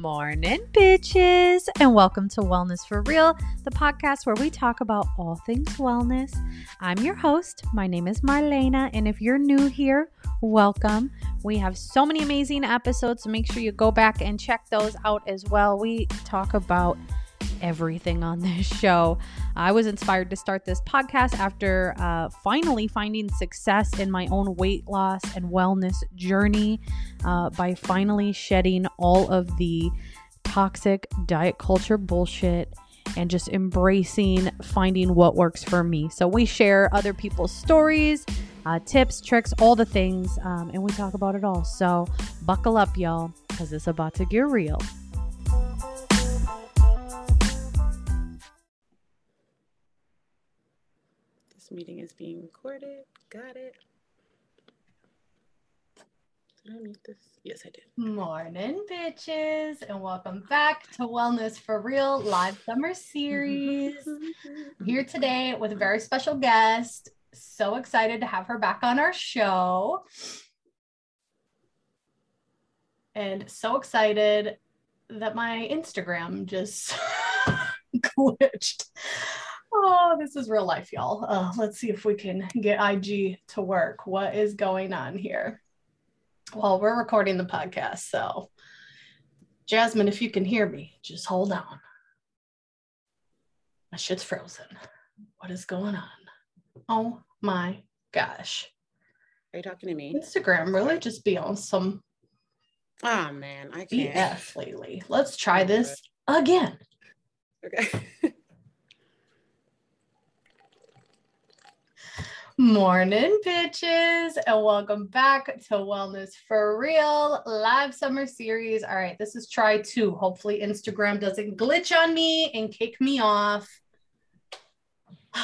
Morning, bitches, and welcome to Wellness for Real, the podcast where we talk about all things wellness. I'm your host. My name is Marlena, and if you're new here, welcome. We have so many amazing episodes, so make sure you go back and check those out as well. We talk about everything on this show. I was inspired to start this podcast after uh, finally finding success in my own weight loss and wellness journey uh, by finally shedding all of the toxic diet culture bullshit and just embracing finding what works for me. So, we share other people's stories, uh, tips, tricks, all the things, um, and we talk about it all. So, buckle up, y'all, because it's about to get real. Meeting is being recorded. Got it. Did I mute this? Yes, I did. Morning, bitches, and welcome back to Wellness for Real live summer series. Here today with a very special guest. So excited to have her back on our show. And so excited that my Instagram just glitched. Oh, this is real life, y'all. Uh, let's see if we can get IG to work. What is going on here? Well, we're recording the podcast. So, Jasmine, if you can hear me, just hold on. My shit's frozen. What is going on? Oh my gosh. Are you talking to me? Instagram really just be on some. Oh man, I can't. BS lately. Let's try this again. Okay. Morning, bitches, and welcome back to Wellness for Real live summer series. All right, this is try two. Hopefully, Instagram doesn't glitch on me and kick me off.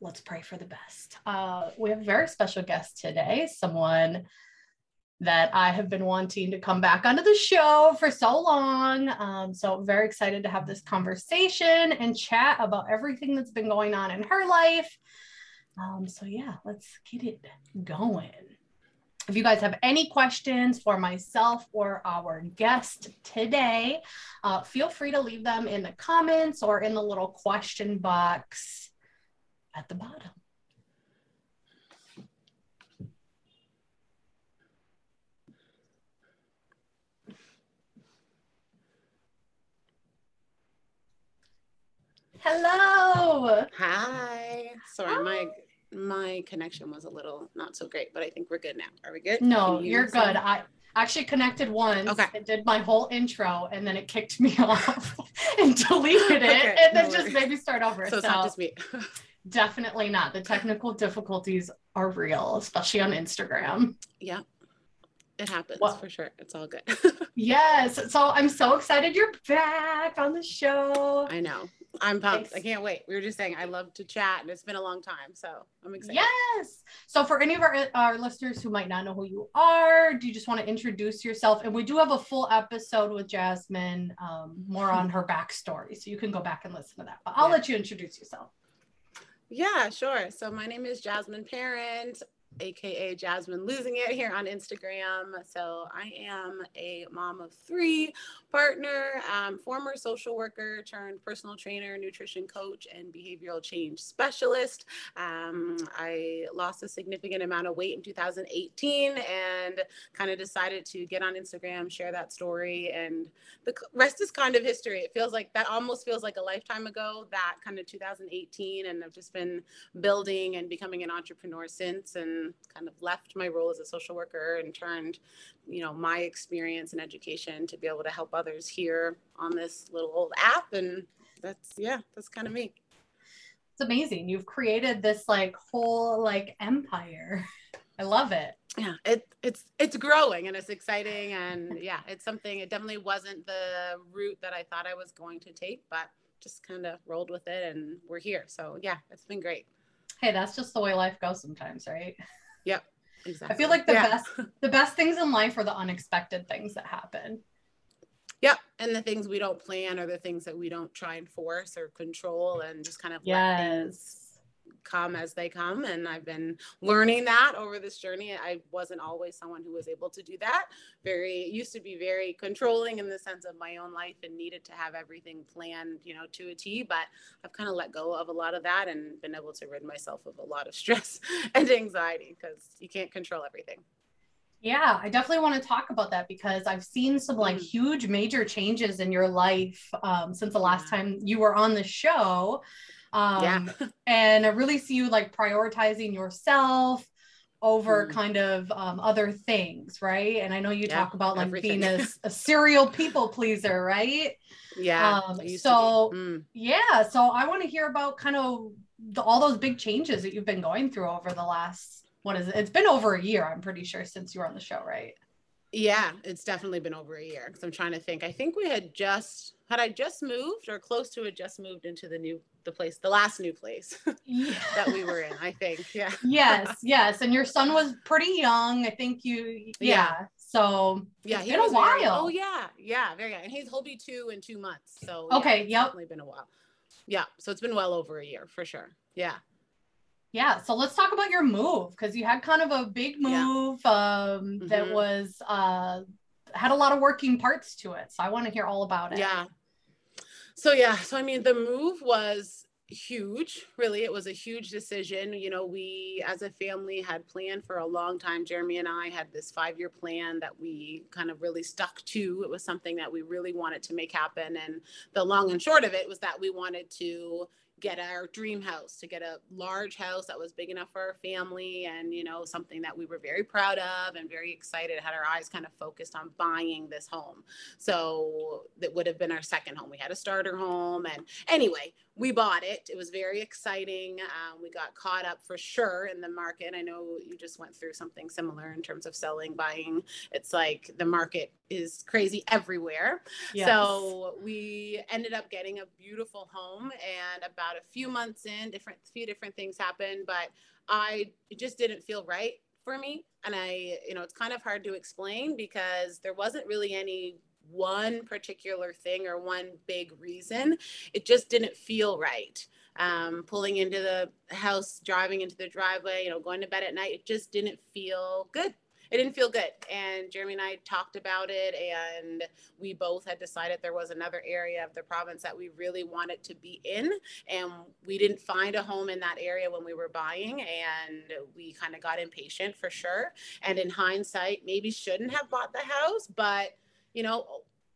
Let's pray for the best. Uh, we have a very special guest today, someone that I have been wanting to come back onto the show for so long. Um, so, very excited to have this conversation and chat about everything that's been going on in her life um, so yeah, let's get it going. If you guys have any questions for myself or our guest today, uh, feel free to leave them in the comments or in the little question box at the bottom. Hello. Hi. Sorry, Hi. my my connection was a little not so great, but I think we're good now. Are we good? No, you are good. I actually connected once okay. and did my whole intro and then it kicked me off and deleted it okay, and no then worries. just maybe start over. So, so it's not just me. definitely not. The technical difficulties are real, especially on Instagram. Yeah. It happens well, for sure. It's all good. yes. So I'm so excited you're back on the show. I know. I'm pumped. I can't wait. We were just saying I love to chat and it's been a long time. So I'm excited. Yes. So for any of our, our listeners who might not know who you are, do you just want to introduce yourself? And we do have a full episode with Jasmine, um, more on her backstory. So you can go back and listen to that. But I'll yeah. let you introduce yourself. Yeah, sure. So my name is Jasmine Parent aka Jasmine Losing It here on Instagram. So I am a mom of three, partner, um, former social worker turned personal trainer, nutrition coach, and behavioral change specialist. Um, I lost a significant amount of weight in 2018 and kind of decided to get on Instagram, share that story, and the rest is kind of history. It feels like that almost feels like a lifetime ago, that kind of 2018, and I've just been building and becoming an entrepreneur since and kind of left my role as a social worker and turned, you know, my experience and education to be able to help others here on this little old app. And that's, yeah, that's kind of me. It's amazing. You've created this like whole like empire. I love it. Yeah, it it's it's growing and it's exciting and yeah, it's something it definitely wasn't the route that I thought I was going to take, but just kind of rolled with it and we're here. So yeah, it's been great hey, that's just the way life goes sometimes, right? Yep. Exactly. I feel like the yeah. best the best things in life are the unexpected things that happen. Yep. And the things we don't plan are the things that we don't try and force or control and just kind of yes. Come as they come. And I've been learning that over this journey. I wasn't always someone who was able to do that. Very used to be very controlling in the sense of my own life and needed to have everything planned, you know, to a T. But I've kind of let go of a lot of that and been able to rid myself of a lot of stress and anxiety because you can't control everything. Yeah, I definitely want to talk about that because I've seen some like mm. huge major changes in your life um, since the last yeah. time you were on the show. Um, yeah. and I really see you like prioritizing yourself over mm. kind of um, other things, right? And I know you yeah, talk about like everything. being a, a, serial people pleaser, right? Yeah. Um, so mm. yeah, so I want to hear about kind of the, all those big changes that you've been going through over the last what is it? It's been over a year, I'm pretty sure, since you were on the show, right? Yeah, it's definitely been over a year because I'm trying to think. I think we had just had I just moved or close to it just moved into the new the place, the last new place yeah. that we were in, I think. Yeah. yes, yes. And your son was pretty young. I think you yeah. yeah. So yeah, it's been a while. Very, oh yeah, yeah, very young. And he's he'll be two in two months. So okay, yeah, yep. definitely been a while. Yeah. So it's been well over a year for sure. Yeah. Yeah, so let's talk about your move because you had kind of a big move yeah. um, mm-hmm. that was uh, had a lot of working parts to it. So I want to hear all about it. Yeah. So yeah, so I mean the move was huge really. It was a huge decision. You know we as a family had planned for a long time. Jeremy and i had this five year plan that we kind of really stuck to. It was something that we really wanted to make happen. And the long and short of it was that we wanted to get our dream house to get a large house that was big enough for our family and you know something that we were very proud of and very excited had our eyes kind of focused on buying this home. So that would have been our second home. We had a starter home and anyway we bought it. It was very exciting. Um, we got caught up for sure in the market. I know you just went through something similar in terms of selling, buying. It's like the market is crazy everywhere. Yes. So we ended up getting a beautiful home, and about a few months in, different few different things happened, but I it just didn't feel right for me. And I, you know, it's kind of hard to explain because there wasn't really any one particular thing or one big reason. It just didn't feel right. Um, pulling into the house, driving into the driveway, you know, going to bed at night, it just didn't feel good. It didn't feel good. And Jeremy and I talked about it, and we both had decided there was another area of the province that we really wanted to be in. And we didn't find a home in that area when we were buying, and we kind of got impatient for sure. And in hindsight, maybe shouldn't have bought the house, but you know,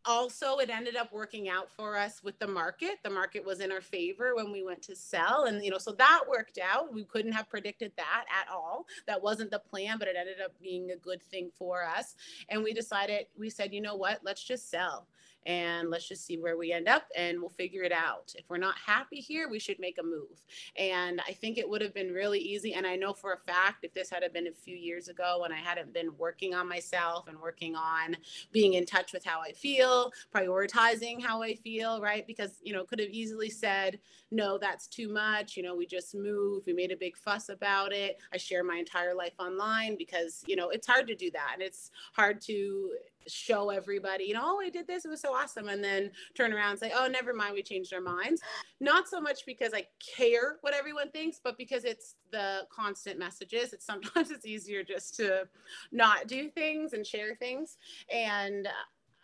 also it ended up working out for us with the market. The market was in our favor when we went to sell and you know so that worked out. We couldn't have predicted that at all. That wasn't the plan but it ended up being a good thing for us. And we decided we said you know what? Let's just sell and let's just see where we end up and we'll figure it out. If we're not happy here, we should make a move. And I think it would have been really easy. And I know for a fact, if this had been a few years ago when I hadn't been working on myself and working on being in touch with how I feel, prioritizing how I feel, right? Because, you know, could have easily said, no, that's too much. You know, we just moved, we made a big fuss about it. I share my entire life online because, you know, it's hard to do that. And it's hard to show everybody, you know, oh, I did this, it was so awesome. And then turn around and say, oh, never mind, we changed our minds. Not so much because I care what everyone thinks, but because it's the constant messages. It's sometimes it's easier just to not do things and share things. And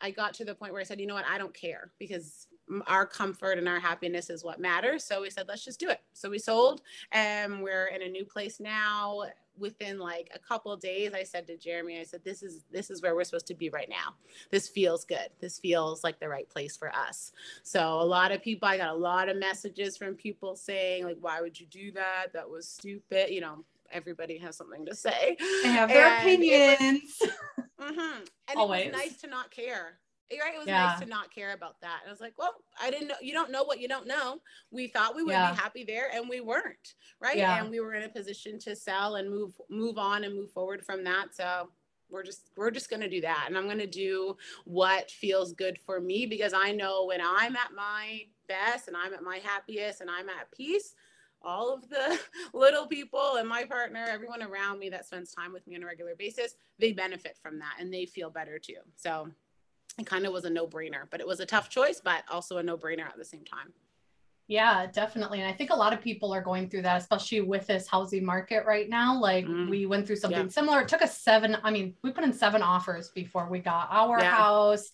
I got to the point where I said, you know what, I don't care because our comfort and our happiness is what matters. So we said, let's just do it. So we sold and we're in a new place now. Within like a couple days i said to jeremy i said this is this is where we're supposed to be right now. This feels good. This feels like the right place for us. So a lot of people i got a lot of messages from people saying like why would you do that? That was stupid. You know everybody has something to say. They have their and opinions was, mm-hmm. and Always. it was nice to not care right it was yeah. nice to not care about that and i was like well i didn't know you don't know what you don't know we thought we would yeah. be happy there and we weren't right yeah. and we were in a position to sell and move move on and move forward from that so we're just we're just going to do that and i'm going to do what feels good for me because i know when i'm at my best and i'm at my happiest and i'm at peace all of the little people and my partner everyone around me that spends time with me on a regular basis they benefit from that and they feel better too so it kind of was a no brainer, but it was a tough choice, but also a no brainer at the same time. Yeah, definitely. And I think a lot of people are going through that, especially with this housing market right now. Like mm. we went through something yeah. similar. It took us seven, I mean, we put in seven offers before we got our yeah. house.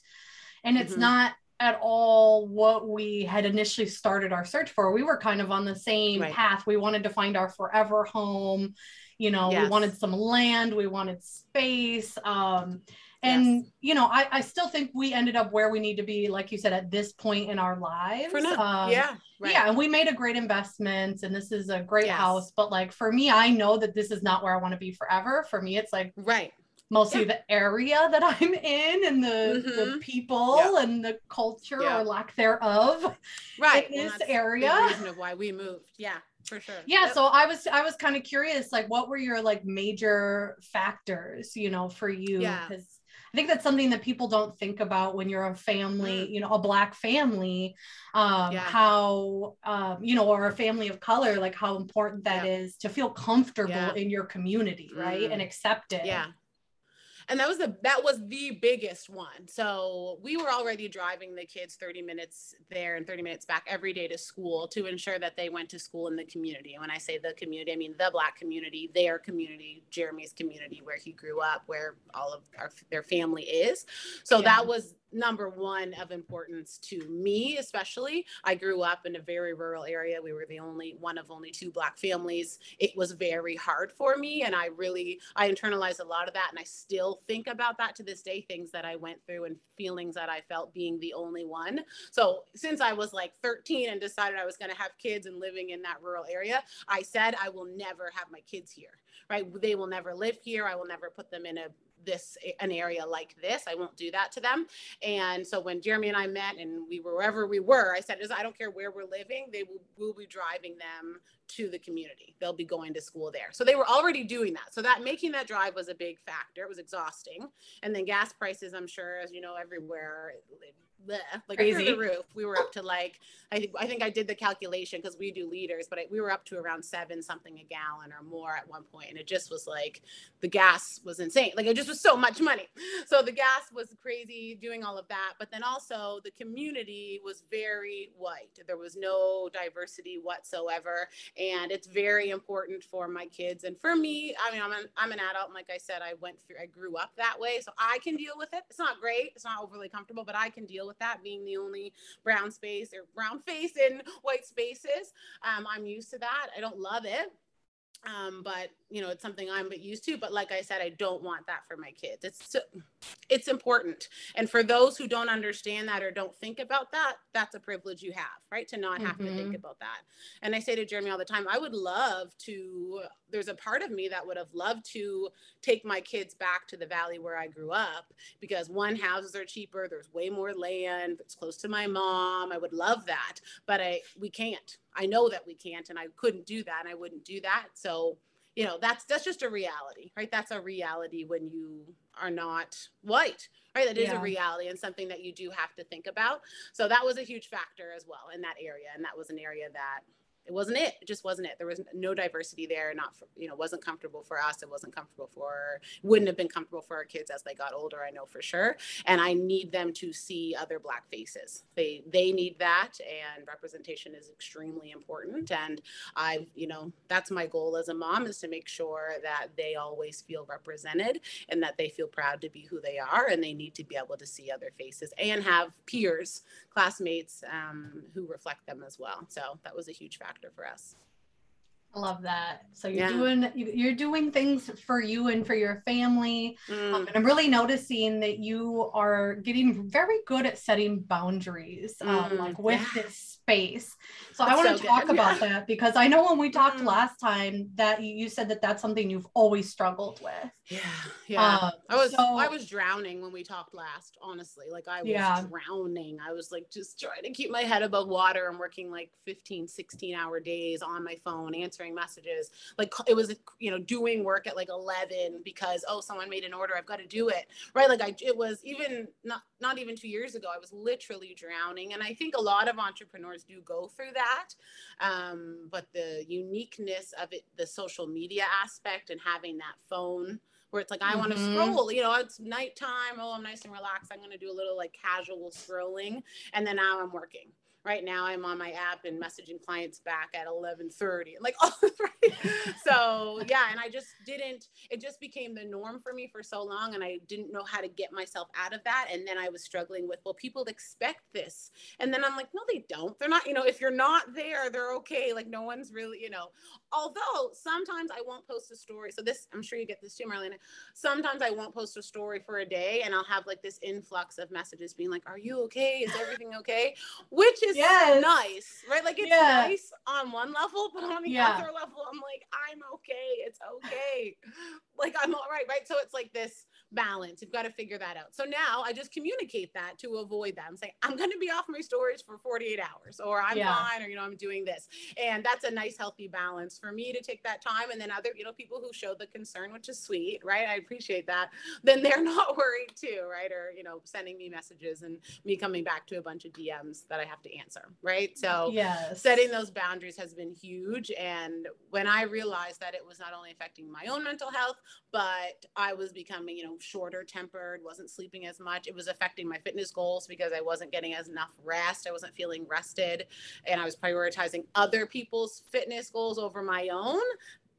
And it's mm-hmm. not at all what we had initially started our search for. We were kind of on the same right. path. We wanted to find our forever home. You know, yes. we wanted some land, we wanted space. Um, and yes. you know I, I still think we ended up where we need to be like you said at this point in our lives for now. Um, yeah right. yeah and we made a great investment and this is a great yes. house but like for me i know that this is not where i want to be forever for me it's like right mostly yeah. the area that i'm in and the, mm-hmm. the people yeah. and the culture yeah. or lack thereof right in this area the reason of why we moved yeah for sure yeah yep. so i was i was kind of curious like what were your like major factors you know for you because I think that's something that people don't think about when you're a family, mm. you know, a black family, um, yeah. how, um, you know, or a family of color, like how important that yeah. is to feel comfortable yeah. in your community, right? Mm. And accept it. Yeah and that was the that was the biggest one. So we were already driving the kids 30 minutes there and 30 minutes back every day to school to ensure that they went to school in the community. And when i say the community i mean the black community their community jeremy's community where he grew up where all of our, their family is. So yeah. that was number one of importance to me, especially. I grew up in a very rural area. We were the only one of only two black families. It was very hard for me. And I really, I internalized a lot of that. And I still think about that to this day, things that I went through and feelings that I felt being the only one. So since I was like 13 and decided I was going to have kids and living in that rural area, I said, I will never have my kids here right they will never live here i will never put them in a this an area like this. I won't do that to them. And so when Jeremy and I met and we were wherever we were, I said, I don't care where we're living, they will will be driving them to the community. They'll be going to school there. So they were already doing that. So that making that drive was a big factor. It was exhausting. And then gas prices, I'm sure, as you know, everywhere bleh, like Crazy. the roof. We were up to like I think I think I did the calculation because we do liters, but I, we were up to around seven something a gallon or more at one point, and it just was like the gas was insane. Like it just was so much money. So the gas was crazy doing all of that, but then also the community was very white. There was no diversity whatsoever, and it's very important for my kids and for me. I mean, I'm an I'm an adult, and like I said, I went through I grew up that way, so I can deal with it. It's not great. It's not overly comfortable, but I can deal with with that being the only brown space or brown face in white spaces. Um, I'm used to that. I don't love it. Um, but you know, it's something I'm used to. But like I said, I don't want that for my kids. It's it's important. And for those who don't understand that or don't think about that, that's a privilege you have, right? To not have mm-hmm. to think mm-hmm. about that. And I say to Jeremy all the time, I would love to. There's a part of me that would have loved to take my kids back to the valley where I grew up because one, houses are cheaper. There's way more land. It's close to my mom. I would love that, but I we can't I know that we can't and I couldn't do that and I wouldn't do that. So, you know, that's that's just a reality, right? That's a reality when you are not white, right? That is yeah. a reality and something that you do have to think about. So that was a huge factor as well in that area and that was an area that it wasn't it. It just wasn't it. There was no diversity there. Not for, you know, wasn't comfortable for us. It wasn't comfortable for, wouldn't have been comfortable for our kids as they got older. I know for sure. And I need them to see other Black faces. They they need that, and representation is extremely important. And I, you know, that's my goal as a mom is to make sure that they always feel represented and that they feel proud to be who they are, and they need to be able to see other faces and have peers, classmates um, who reflect them as well. So that was a huge factor factor for us. I love that. So you're yeah. doing you're doing things for you and for your family. Mm. Um, and I'm really noticing that you are getting very good at setting boundaries, um, mm. like with yeah. this space. So that's I want to so talk good. about yeah. that because I know when we talked mm. last time that you, you, said that that's something you've always struggled with. Yeah, yeah. Um, I was so, I was drowning when we talked last. Honestly, like I was yeah. drowning. I was like just trying to keep my head above water and working like 15, 16 hour days on my phone, answering messages. Like it was, you know, doing work at like 11 because oh someone made an order, I've got to do it. Right? Like I, it was even not not even two years ago. I was literally drowning, and I think a lot of entrepreneurs entrepreneurs do go through that. Um, but the uniqueness of it, the social media aspect and having that phone where it's like, I mm-hmm. want to scroll, you know, it's nighttime. Oh, I'm nice and relaxed. I'm going to do a little like casual scrolling. And then now I'm working right now I'm on my app and messaging clients back at 11:30. Like oh right. so yeah, and I just didn't it just became the norm for me for so long and I didn't know how to get myself out of that and then I was struggling with well people expect this. And then I'm like no they don't. They're not, you know, if you're not there, they're okay. Like no one's really, you know. Although sometimes I won't post a story. So this I'm sure you get this too Marlena. Sometimes I won't post a story for a day and I'll have like this influx of messages being like are you okay? Is everything okay? Which is yes. nice, right? Like it's yeah. nice on one level, but on the yeah. other level, I'm like, I'm okay. It's okay. like I'm all right, right? So it's like this balance. You've got to figure that out. So now I just communicate that to avoid that. I'm saying, I'm going to be off my stories for 48 hours, or I'm yeah. fine, or, you know, I'm doing this. And that's a nice, healthy balance for me to take that time. And then other, you know, people who show the concern, which is sweet, right? I appreciate that. Then they're not worried too, right? Or, you know, sending me messages and me coming back to a bunch of DMs that I have to answer, right? So yes. setting those boundaries has been huge. And when I realized that it was not only affecting my own mental health, but I was becoming, you know, shorter tempered, wasn't sleeping as much. It was affecting my fitness goals because I wasn't getting as enough rest. I wasn't feeling rested and I was prioritizing other people's fitness goals over my own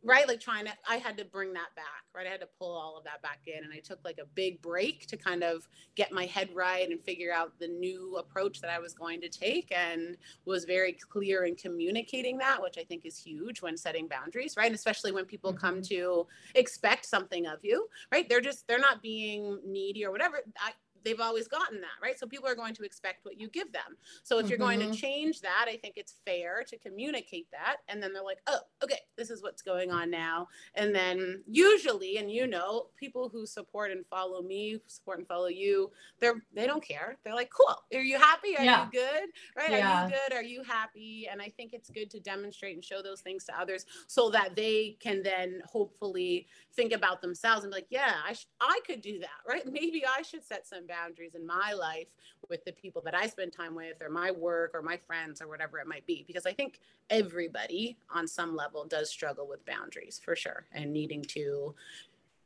right? Like trying to i had to bring that back right? I had to pull all of that back in and i took like a big break to kind of get my head right and figure out the new approach that i was going to take and was very clear in communicating that which i think is huge when setting boundaries right? And especially when people mm-hmm. come to expect something of you right? They're just they're not being needy or whatever. I, they've always gotten that, right? So people are going to expect what you give them. So if mm-hmm. you're going to mm-hmm. change that, I think it's fair to communicate that. And then they're like, oh, okay, this is what's going on now. And then usually, and you know, people who support and follow me, support and follow you, they're they don't care. They're like, cool. Are you happy? Are yeah. you good? Right? Yeah. Are you good? Are you happy? And I think it's good to demonstrate and show those things to others so that they can then hopefully think about themselves and be like, yeah, I sh- I could do that, right? Maybe I should set some boundaries in my life with the people that I spend time with or my work or my friends or whatever it might be because I think everybody on some level does struggle with boundaries for sure and needing to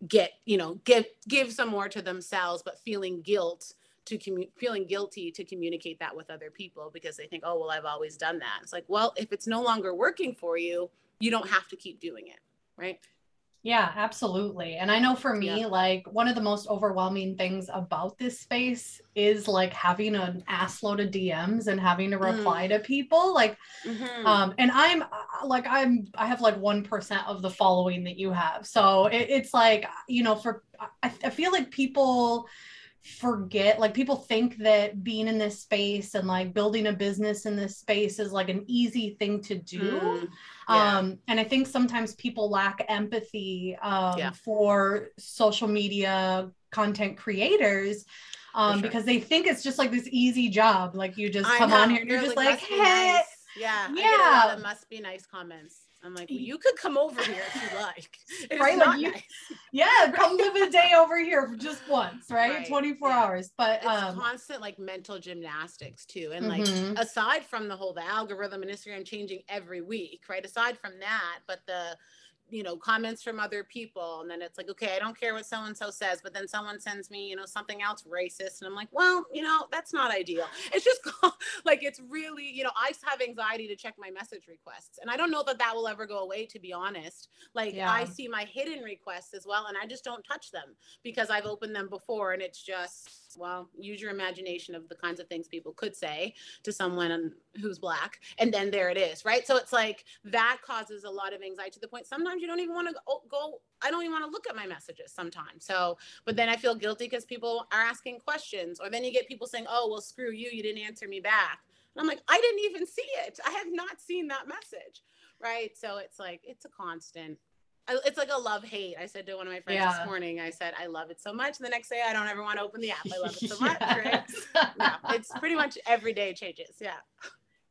get, you know, give give some more to themselves but feeling guilt to commu- feeling guilty to communicate that with other people because they think, "Oh, well, I've always done that." It's like, "Well, if it's no longer working for you, you don't have to keep doing it." Right? Yeah, absolutely. And I know for me, yeah. like one of the most overwhelming things about this space is like having an ass load of DMs and having to reply mm. to people. Like, mm-hmm. um, and I'm uh, like, I'm, I have like 1% of the following that you have. So it, it's like, you know, for, I, I feel like people, forget like people think that being in this space and like building a business in this space is like an easy thing to do mm, yeah. um and i think sometimes people lack empathy um yeah. for social media content creators um sure. because they think it's just like this easy job like you just come on here and you're, just like, like hey nice. yeah yeah must be nice comments I'm like, well, you could come over here if you like. It right? Like you, nice. Yeah, come live a day over here for just once, right? right. 24 yeah. hours. But it's um, constant like mental gymnastics too. And mm-hmm. like aside from the whole the algorithm and Instagram changing every week, right? Aside from that, but the you know comments from other people and then it's like okay i don't care what so and so says but then someone sends me you know something else racist and i'm like well you know that's not ideal it's just like it's really you know i have anxiety to check my message requests and i don't know that that will ever go away to be honest like yeah. i see my hidden requests as well and i just don't touch them because i've opened them before and it's just well, use your imagination of the kinds of things people could say to someone who's black. And then there it is, right? So it's like that causes a lot of anxiety to the point sometimes you don't even want to go, I don't even want to look at my messages sometimes. So, but then I feel guilty because people are asking questions, or then you get people saying, oh, well, screw you, you didn't answer me back. And I'm like, I didn't even see it. I have not seen that message. Right. So it's like, it's a constant it's like a love hate. I said to one of my friends yeah. this morning, I said, I love it so much. And the next day, I don't ever want to open the app. I love it so much. Right? no, it's pretty much every day changes. Yeah.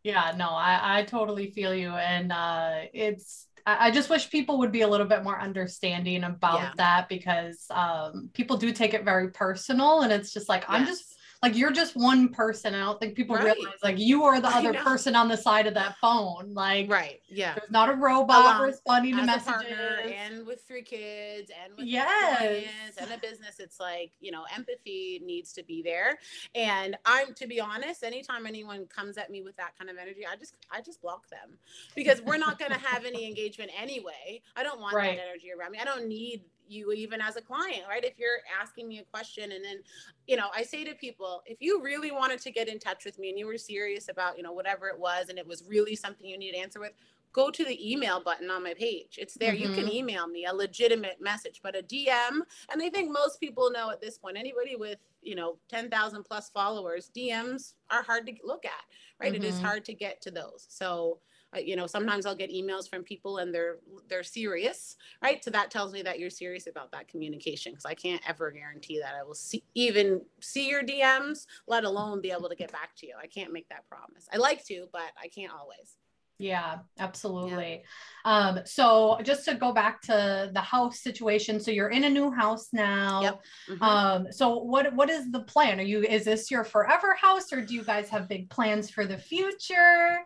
Yeah, no, I, I totally feel you. And uh, it's, I just wish people would be a little bit more understanding about yeah. that because um, people do take it very personal. And it's just like, yes. I'm just like you're just one person. I don't think people right. realize like you are the other person on the side of that phone. Like right, yeah. There's not a robot Alone, responding to messages. and with three kids and with yes. and a business, it's like you know empathy needs to be there. And I'm to be honest, anytime anyone comes at me with that kind of energy, I just I just block them because we're not going to have any engagement anyway. I don't want right. that energy around me. I don't need you even as a client, right? If you're asking me a question and then, you know, I say to people, if you really wanted to get in touch with me and you were serious about, you know, whatever it was and it was really something you need to answer with, go to the email button on my page. It's there. Mm-hmm. You can mm-hmm. email me a legitimate message, but a DM, and I think most people know at this point, anybody with, you know, 10,000 plus followers, DMs are hard to look at, right? Mm-hmm. It is mm-hmm. hard to get to those. So, you know sometimes i'll get emails from people and they're they're serious right so that tells me that you're serious about that communication because i can't ever guarantee that i will see even see your dms let alone be able to get back to you i can't make that promise i like to but i can't always yeah, absolutely. Yeah. Um, so just to go back to the house situation, so you're in a new house now. Yep. Mm-hmm. Um, so what what is the plan? Are you is this your forever house or do you guys have big plans for the future?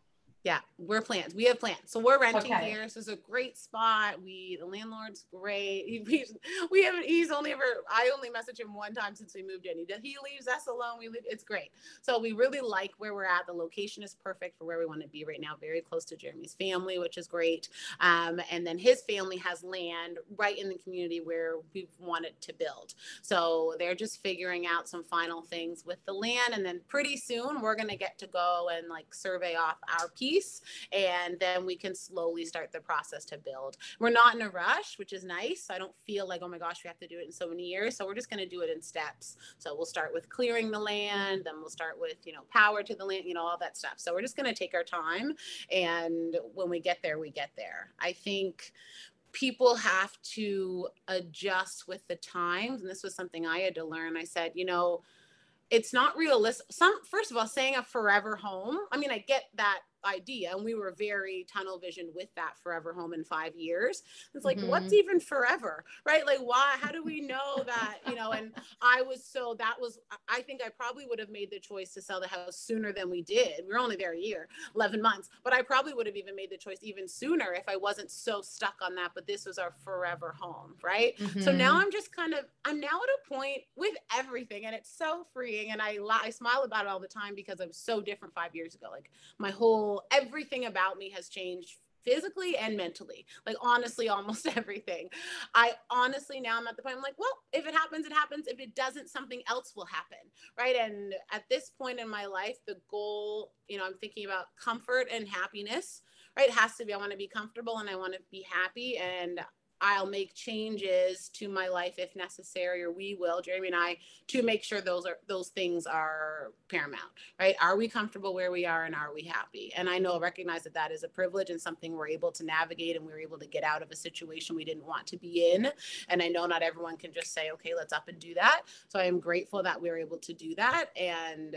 Yeah, we're plans. We have plans. So we're renting okay. here. So it's a great spot. We the landlord's great. He, we, we haven't. He's only ever. I only messaged him one time since we moved in. He he leaves us alone. We leave. It's great. So we really like where we're at. The location is perfect for where we want to be right now. Very close to Jeremy's family, which is great. Um, and then his family has land right in the community where we've wanted to build. So they're just figuring out some final things with the land, and then pretty soon we're gonna get to go and like survey off our piece piece and then we can slowly start the process to build. We're not in a rush which is nice. I don't feel like oh my gosh we have to do it in so many years. So we're just going to do it in steps. So we'll start with clearing the land then we'll start with you know power to the land you know all that stuff. So we're just going to take our time and when we get there we get there. I think people have to adjust with the times and this was something i had to learn. I said you know it's not realistic. Some first of all saying a forever home i mean i get that idea and we were very tunnel vision with that forever home in five years. It's like mm-hmm. what's even forever right? Like why how do we know that you know and i was so that was i think i probably would have made the choice to sell the house sooner than we did. We were only there a year 11 months but i probably would have even made the choice even sooner if i wasn't so stuck on that but this was our forever home right? Mm-hmm. so now i'm just kind of i'm now at a point with everything and it's so freeing and i i smile about it all the time because i'm so different five years ago. Like my whole whole everything about me has changed physically and mentally like honestly almost everything. I honestly now i'm at the point i'm like well if it happens it happens. If it doesn't something else will happen right? And at this point in my life the goal you know i'm thinking about comfort and happiness right? It has to be i want to be comfortable and i want to be happy. And I'll make changes to my life if necessary, or we will, Jeremy and I, to make sure those are those things are paramount, right? Are we comfortable where we are and are we happy? And I know recognize that that is a privilege and something we're able to navigate and we're able to get out of a situation we didn't want to be in. And I know not everyone can just say, okay, let's up and do that. So I am grateful that we we're able to do that. And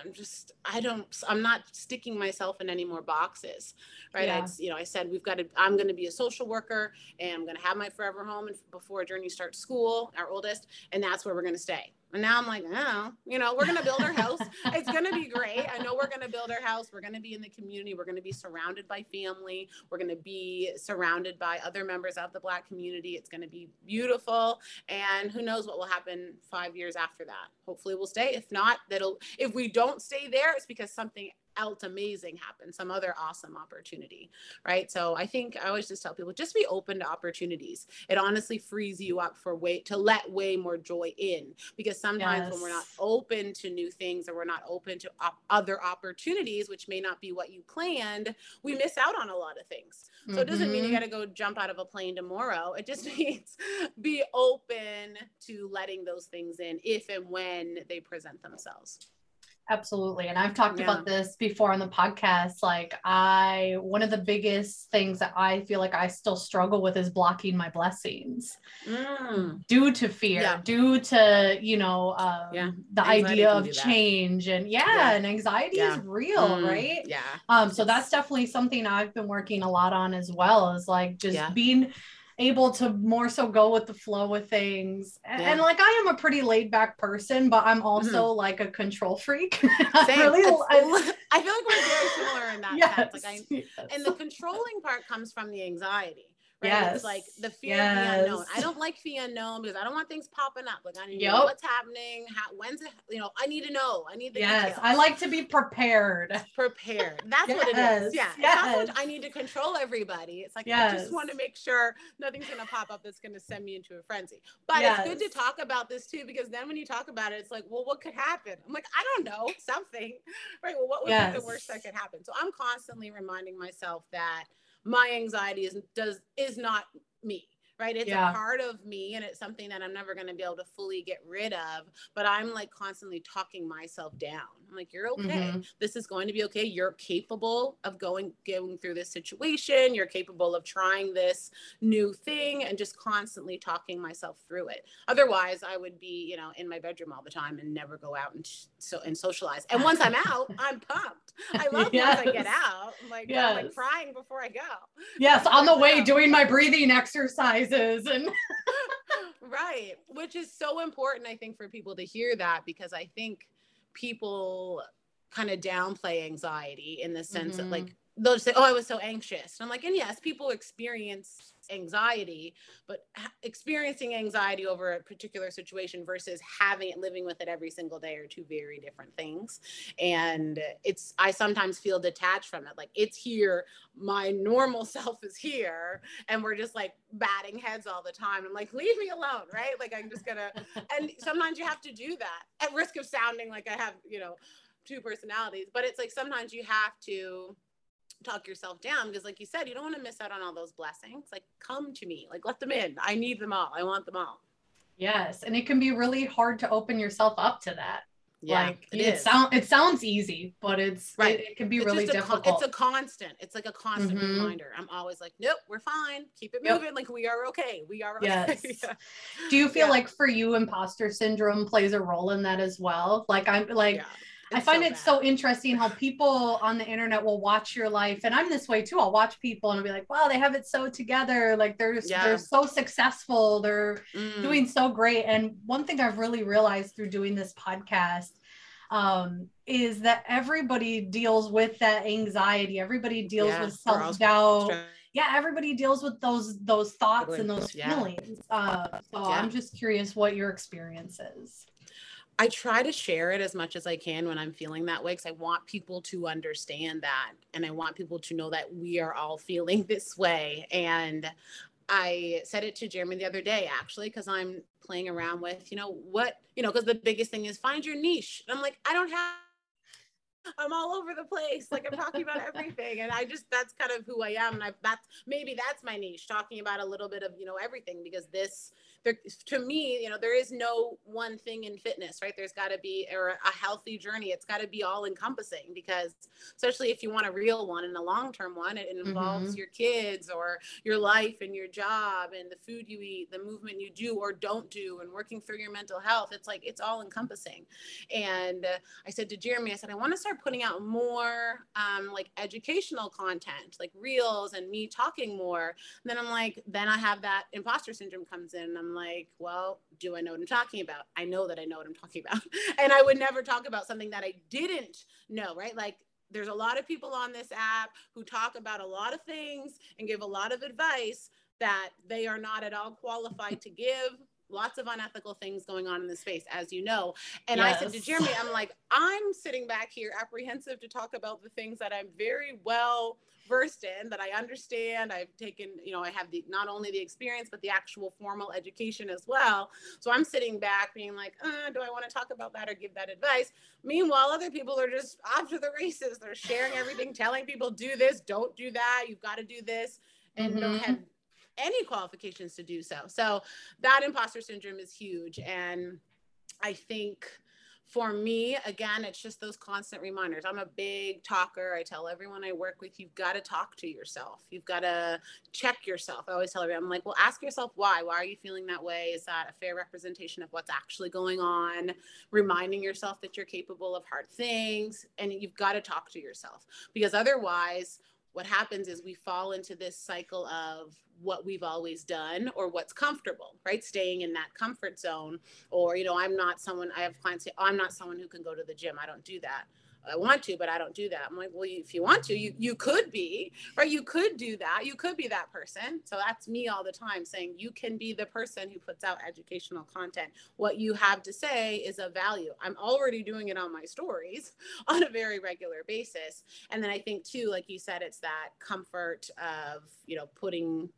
I'm just I don't I'm not sticking myself in any more boxes, right? Yeah. you know I said we've got to I'm going to be a social worker and I'm going to have my forever home and before Journey starts school, our oldest, and that's where we're going to stay. And now I'm like, oh, you know, we're going to build our house. it's going to be great. I know we're going to build our house. We're going to be in the community. We're going to be surrounded by family. We're going to be surrounded by other members of the Black community. It's going to be beautiful. And who knows what will happen five years after that. Hopefully we'll stay. If not, that'll, if we don't stay there, it's because something else amazing happen, some other awesome opportunity, right? So I think I always just tell people just be open to opportunities. It honestly frees you up for way to let way more joy in because sometimes yes. when we're not open to new things or we're not open to op- other opportunities, which may not be what you planned, we miss out on a lot of things. So mm-hmm. it doesn't mean you mm-hmm. got to go jump out of a plane tomorrow. It just means be open to letting those things in if and when they present themselves. Absolutely. And I've talked yeah. about this before on the podcast. Like, I, one of the biggest things that I feel like I still struggle with is blocking my blessings mm. due to fear, yeah. due to, you know, um, yeah. the anxiety idea of change. And yeah, and anxiety is real, mm. right? Yeah. Um, so that's definitely something I've been working a lot on as well is like just being able to more so go with the flow of things. And, yeah. and like I am a pretty laid back person, but I'm also mm-hmm. like a control freak. Same. really, I, I, feel like we're very similar in that yes. sense. Like I, yes. And the controlling part comes from the anxiety. Right? Yes. It's like the fear yes. of the unknown. I don't like the unknown because I don't want things popping up. Like I need yep. to know what's happening. How, when's it? You know, I need to know. I need the yes. Details. I like to be prepared. Prepared. That's yes. what it is. Yeah. Yes. I need to control everybody. It's like yes. I just want to make sure nothing's gonna pop up that's gonna send me into a frenzy. But it's good to talk about this too because then when you talk about it, it's like, well, what could happen? I'm like, I don't know, something. Right. Well, what would be the worst that could happen? So I'm constantly reminding myself that my anxiety is does is not me right? It's yeah. a part of me and it's something that i'm never going to be able to fully get rid of but i'm like constantly talking myself down. I'm like you're okay. Mm-hmm. this is going to be okay. You're capable of going going through this situation. You're capable of trying this new thing and just constantly talking myself through it. Otherwise i would be you know in my bedroom all the time and never go out and so and socialize. And once i'm out i'm pumped. I love yes. once i get out. I'm like yes. i'm like crying before i go. Yes on the way doing my breathing exercises and right which is so important i think for people to hear that because i think people kind of downplay anxiety in the sense mm-hmm. that like they'll just say oh i was so anxious and i'm like and yes people experience anxiety, but experiencing anxiety over a particular situation versus having it living with it every single day are two very different things. And it's, I sometimes feel detached from it. Like it's here, my normal self is here, and we're just like batting heads all the time. I'm like, leave me alone, right? Like I'm just gonna, and sometimes you have to do that at risk of sounding like I have, you know, two personalities, but it's like sometimes you have to talk yourself down because like you said you don't want to miss out on all those blessings like come to me like let them in i need them all i want them all yes and it can be really hard to open yourself up to that yeah, like it, it sounds it sounds easy, but it's right. It, it can be it's really difficult. Con- it's a constant. It's like a constant mm-hmm. reminder. I'm always like, nope, we're fine. Keep it moving. Yep. Like we are okay. We are okay. Yes. yeah. Do you feel yeah. like for you, imposter syndrome plays a role in that as well? Like I'm like. Yeah I find so it so interesting how people on the internet will watch your life, and I'm this way too. I'll watch people and I'll be like, "Wow, they have it so together. Like they're yeah. they're so successful. They're mm. doing so great." And one thing I've really realized through doing this podcast um, is that everybody deals with that anxiety. Everybody deals yeah, with self doubt. Yeah, everybody deals with those those thoughts and those yeah. feelings. Uh, so I'm just curious what your experience is. I try to share it as much as I can when I'm feeling that way because I want people to understand that and I want people to know that we are all feeling this way. And I said it to Jeremy the other day actually because I'm playing around with, you know, what, you know, because the biggest thing is find your niche. And I'm like, I don't have I'm all over the place. Like I'm talking about everything. And I just that's kind of who I am. And I that's maybe that's my niche, talking about a little bit of, you know, everything because this there to me you know there is no one thing in fitness right? There's got to be or a healthy journey. It's got to be all encompassing because especially if you want a real one and a long-term one it involves mm-hmm. your kids or your life and your job and the food you eat the movement you do or don't do and working through your mental health. It's like it's all encompassing. And uh, i said to jeremy i said i want to start putting out more um, like educational content like reels and me talking more. And then i'm like then i have that imposter syndrome comes in and like, well, do I know what I'm talking about? I know that I know what I'm talking about. and I would never talk about something that I didn't know, right? Like there's a lot of people on this app who talk about a lot of things and give a lot of advice that they are not at all qualified to give lots of unethical things going on in the space, as you know. And yes. I said to Jeremy, I'm like, I'm sitting back here apprehensive to talk about the things that I'm very well versed in that I understand. I've taken, you know, I have the not only the experience but the actual formal education as well. So I'm sitting back being like, uh, do I want to talk about that or give that advice? Meanwhile, other people are just off to the races. They're sharing everything, telling people do this, don't do that, you've got to do this, and mm-hmm. don't have any qualifications to do so. So that imposter syndrome is huge. And I think for me, again, it's just those constant reminders. I'm a big talker. I tell everyone I work with, you've got to talk to yourself. You've got to check yourself. I always tell everyone, I'm like, well, ask yourself why. Why are you feeling that way? Is that a fair representation of what's actually going on? Reminding yourself that you're capable of hard things. And you've got to talk to yourself because otherwise, what happens is we fall into this cycle of what we've always done or what's comfortable, right? Staying in that comfort zone. Or, you know, I'm not someone, I have clients say, oh, I'm not someone who can go to the gym. I don't do that. I want to, but I don't do that. I'm like, well, if you want to, you you could be, right? You could do that. You could be that person. So that's me all the time saying you can be the person who puts out educational content. What you have to say is of value. I'm already doing it on my stories on a very regular basis. And then I think too, like you said, it's that comfort of, you know, putting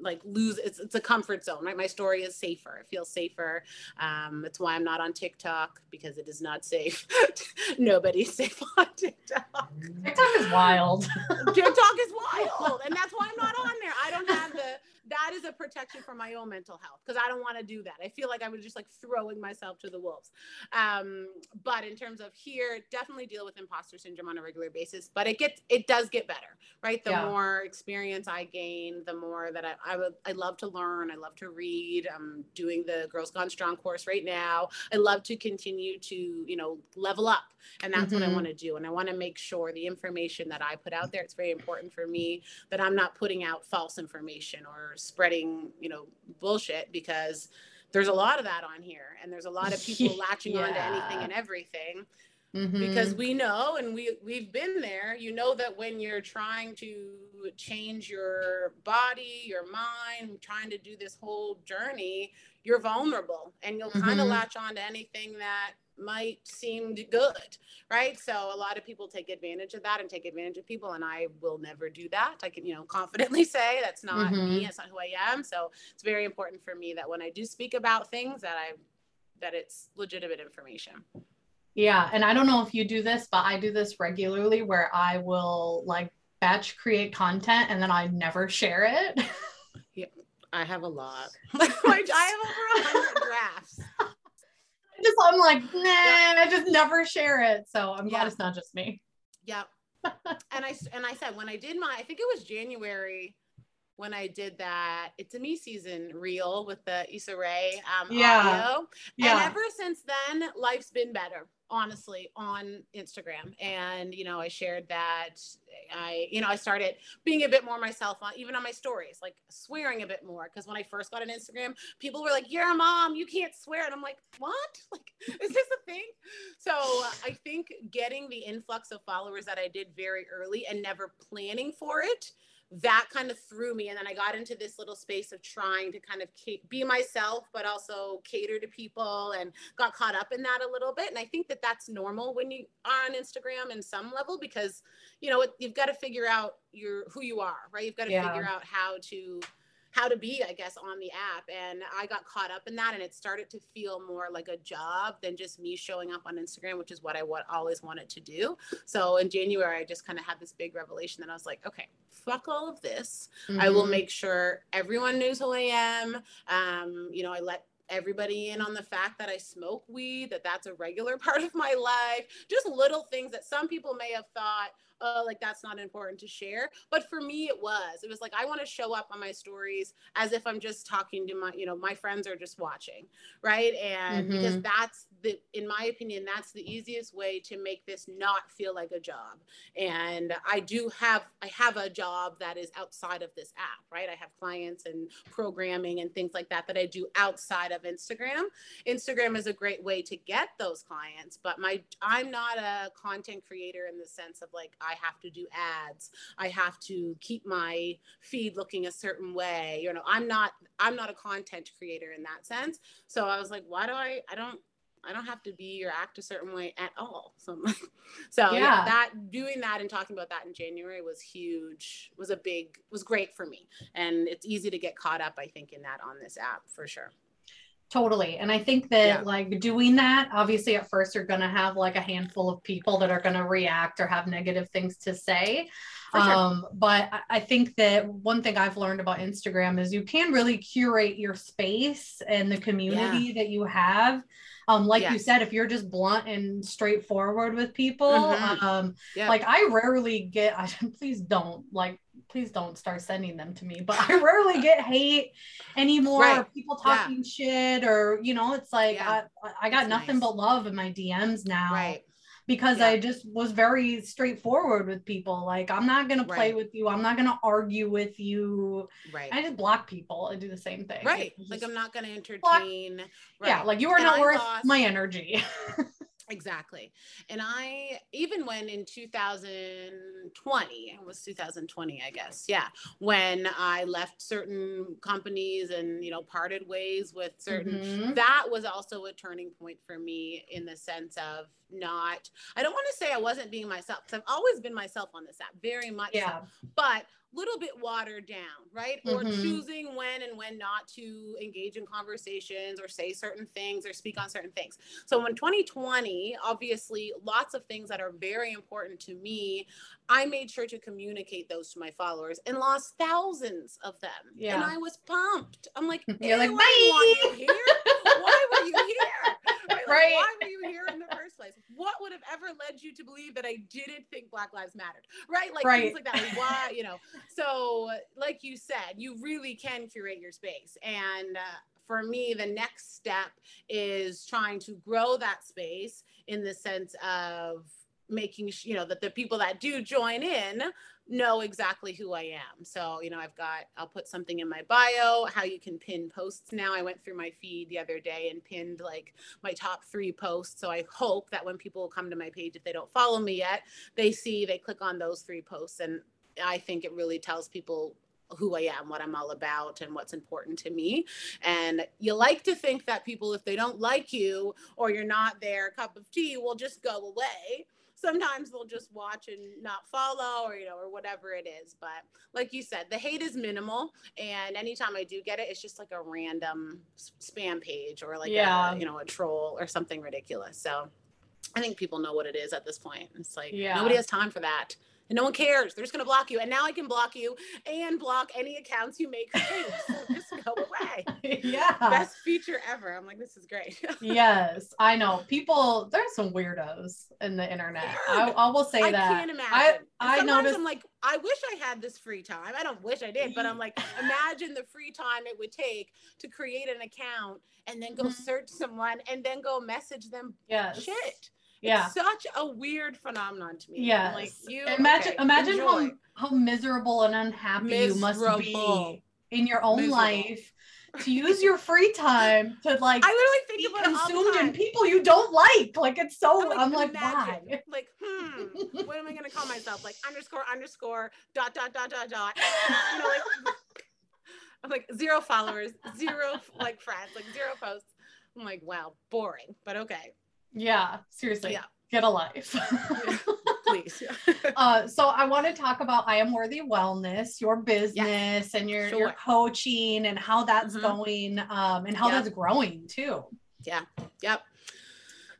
like lose it's, it's a comfort zone right? My story is safer. It feels safer. Um that's why i'm not on tiktok because it is not safe. Nobody's safe on tiktok. Tiktok is wild. Tiktok is wild and that's why i'm not on there. I don't have the that is a protection for my own mental health because I don't want to do that. I feel like I was just like throwing myself to the wolves. Um, but in terms of here, definitely deal with imposter syndrome on a regular basis. But it gets it does get better, right? The yeah. more experience I gain, the more that I I, would, I love to learn. I love to read. I'm doing the Girls Gone Strong course right now. I love to continue to you know level up, and that's mm-hmm. what I mm-hmm. want to do. And I want to make sure the information that I put out there. It's very important for me that I'm not putting out false information or spreading, you know, bullshit because there's a lot of that on here and there's a lot of people latching yeah. on to anything and everything. Mm-hmm. Because we know and we we've been there, you know that when you're trying to change your body, your mind, trying to do this whole journey, you're vulnerable and you'll mm-hmm. kind of latch on to anything that might seem good, right? So a lot of people take advantage of that and take advantage of people, and I will never do that. I can, you know, confidently say that's not mm-hmm. me. It's not who I am. So it's very important for me that when I do speak about things, that I that it's legitimate information. Yeah, and I don't know if you do this, but I do this regularly where I will like batch create content and then I never share it. yeah, I have a lot. I have over a hundred drafts just I'm like, nah, I just never share it. So I'm glad it's not just me. Yeah. and I and I said when I did my, I think it was January when I did that It's a Me season reel with the Issa Rae um, yeah. audio. Yeah. And ever since then, life's been better honestly on Instagram. And, you know, I shared that I, you know, I started being a bit more myself on even on my stories, like swearing a bit more. Cause when I first got an Instagram, people were like, You're a mom, you can't swear. And I'm like, What? Like, is this a thing? So I think getting the influx of followers that I did very early and never planning for it that kind of threw me. And then I got into this little space of trying to kind of be myself, but also cater to people and got caught up in that a little bit. And I think that that's normal when you are on Instagram in some level because, you know, you've got to figure out your who you are, right? You've got to yeah. figure out how to how to be, I guess, on the app. And I got caught up in that and it started to feel more like a job than just me showing up on Instagram, which is what I what, always wanted to do. So in January, I just kind of had this big revelation that I was like, okay, fuck all of this. Mm-hmm. I will mm-hmm. make sure everyone knows who I am. Um, you know, I let everybody in on the fact that I smoke weed, that that's a regular part of my life, just little things that some people may have thought, oh, like that's not important to share. But for me, it was. It was like I want to show up on my stories as if I'm just talking to my, you know, my friends are just watching, right? And mm-hmm. because that's the, in my opinion, that's the easiest way to make this not feel like a job. And I do have, I have a job that is outside of this app, right? I have clients and programming and things like that that I do outside of Instagram. Instagram is a great way to get those clients, but my, I'm not a content creator in the sense of like, I have to do ads. I have to keep my feed looking a certain way. You know, I'm not I'm not a content creator in that sense. So I was like, why do I I don't I don't have to be or act a certain way at all. So, so yeah. yeah. that doing that and talking about that in January was huge. Was a big was great for me, and it's easy to get caught up. I think in that on this app for sure. Totally. And I think that yeah. like doing that, obviously at first you're going to have like a handful of people that are going to react or have negative things to say. Sure. Um, but I think that one thing I've learned about Instagram is you can really curate your space and the community yeah. that you have. Um, like yes. you said, if you're just blunt and straightforward with people, mm-hmm. um, yeah. like I rarely get, I, please don't like please don't start sending them to me. But I rarely get hate anymore. Right. people talking yeah. shit, or you know, it's like yeah. I, I got That's nothing nice. but love in my DMs now. Right. because yeah. I just was very straightforward with people. Like, I'm not going to play right. with you. I'm not going to argue with you. Right. I just block people and do the same thing. Right. Like, I'm not going to entertain. Right. Yeah. Like, you are and not I worth lost... my energy. Exactly. And I, even when in 2020, it was 2020, I guess. Yeah. When I left certain companies and, you know, parted ways with certain, mm-hmm. that was also a turning point for me in the sense of not, I don't want to say I wasn't being myself because I've always been myself on this app, very much. Yeah. So, but little bit watered down, right? Mm-hmm. Or choosing when and when not to engage in conversations or say certain things or speak on certain things. So in 2020, obviously, lots of things that are very important to me, I made sure to communicate those to my followers and lost thousands of them. Yeah. And I was pumped. I'm like, you're like, bye. want you here? Why were you here? Right? Like, right. Why were you here in the first place? What would have ever led you to believe that I didn't think Black Lives mattered? Right? Like right. things like that. Like, why, you know? So, like you said, you really can curate your space. And uh, for me, the next step is trying to grow that space in the sense of making you know that the people that do join in know exactly who I am. So, you know, I've got, I'll put something in my bio, how you can pin posts now. I went through my feed the other day and pinned like my top three posts. So I hope that when people come to my page, if they don't follow me yet, they see, they click on those three posts. And I think it really tells people who I am, what I'm all about, and what's important to me. And you like to think that people, if they don't like you or you're not their cup of tea, will just go away sometimes they'll just watch and not follow or you know or whatever it is. But like you said the hate is minimal. And anytime i do get it it's just like a random spam page or like yeah. a, you know a troll or something ridiculous. So i think people know what it is at this point. It's like yeah. nobody has time for that and no one cares. They're just going to block you. And now I can block you and block any accounts you make So just go away. Yeah. Best feature ever. I'm like, this is great. yes, I know. People, there's some weirdos in the internet. I, I, will say I that. I can't imagine. I, I noticed. I'm like, I wish I had this free time. I don't wish I did, but I'm like, imagine the free time it would take to create an account and then go mm-hmm. search someone and then go message them yes. shit yeah it's such a weird phenomenon to me yeah like you imagine okay, imagine how how miserable and unhappy miserable. you must be in your own miserable. life to use your free time to like I literally think be about consumed in people you don't like. Like it's so I'm like, I'm like why? Like, hmm, what am I gonna call myself? Like underscore underscore dot dot dot dot dot. You know, like I'm like zero followers, zero like friends, like zero posts. I'm like, wow, boring, but okay. Yeah, seriously. Yeah. Get a life. Please. uh, so I want to talk about I Am Worthy Wellness, your business yes. and your, sure. your coaching and how that's mm-hmm. going um, and how yep. that's growing too. Yeah. Yep.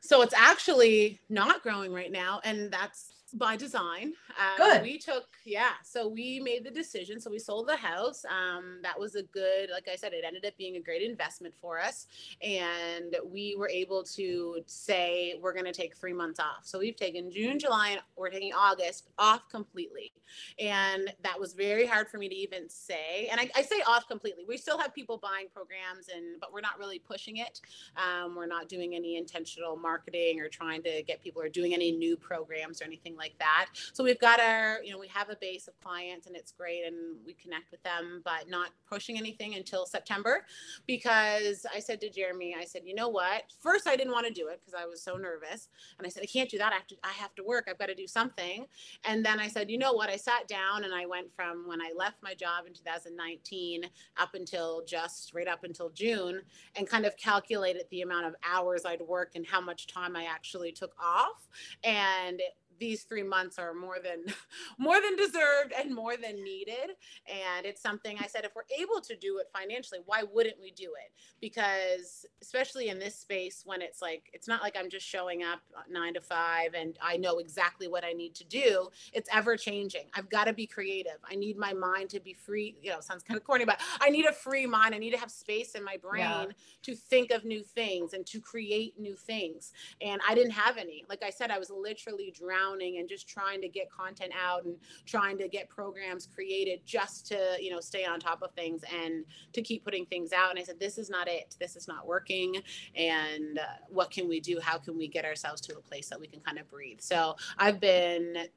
So it's actually not growing right now. And that's by design. Um, good. We took, yeah. So we made the decision. So we sold the house. Um, that was a good, like I said, it ended up being a great investment for us. And we were able to say, we're going to take three months off. So we've taken June, July, and we're taking August off completely. And that was very hard for me to even say. And I, I say off completely. We still have people buying programs, and but we're not really pushing it. Um, we're not doing any intentional marketing or trying to get people or doing any new programs or anything like that. So we've got our, you know, we have a base of clients and it's great and we connect with them, but not pushing anything until September because I said to Jeremy, I said, you know what? First, I didn't want to do it because I was so nervous. And I said, I can't do that. I have to, I have to work. I've got to do something. And then I said, you know what? I sat down and I went from when I left my job in 2019 up until just right up until June and kind of calculated the amount of hours I'd work and how much time I actually took off. And these three months are more than more than deserved and more than needed. And it's something i said if we're able to do it financially why wouldn't we do it? Because especially in this space when it's like it's not like i'm just showing up nine to five and i know exactly what i need to do. It's ever changing. I've got to be creative. I need my mind to be free. You know sounds kind of corny but i need a free mind. I need to have space in my brain yeah. to think of new things and to create new things. And i didn't have any. Like i said i was literally drowning and just trying to get content out and trying to get programs created just to you know stay on top of things and to keep putting things out. And i said this is not it. This is not working. And uh, what can we do? How can we get ourselves to a place that we can kind of breathe? So i've been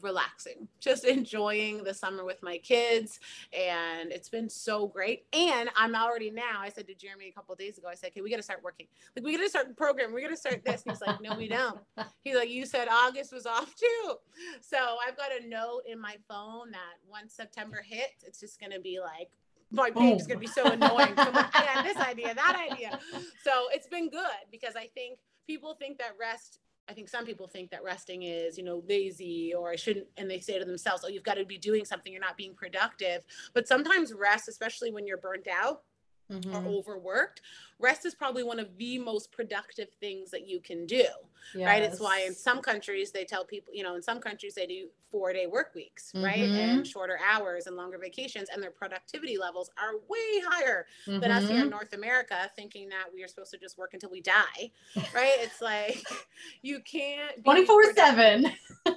relaxing, just enjoying the summer with my kids. And it's been so great. And I'm already now, I said to Jeremy a couple days ago, I said, okay, we got to start working. Like, we got to start program. We got to start this. And he's like, no, we don't. He's like, you said August was off too. So I've got a note in my phone that once September hits, it's just going to be like, my oh. page is going to be so annoying. So like, yeah, this idea, that idea. So it's been good because I think people think that rest I think some people think that resting is, you know, lazy or I shouldn't, and they say to themselves, oh, you've got to be doing something, you're not being productive. But sometimes rest, especially when you're burnt out, mm-hmm. or overworked, rest is probably one of the most productive things that you can do. Yes. Right. It's why in some countries they tell people, you know, in some countries they do four day work weeks, mm-hmm. right? And shorter hours and longer vacations, and their productivity levels are way higher mm-hmm. than us here in mm-hmm. North America, thinking that we are supposed to just work until we die. Right. it's like you can't 24 7.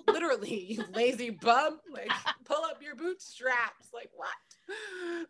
Literally, you lazy bum. Like pull up your bootstraps. Like what?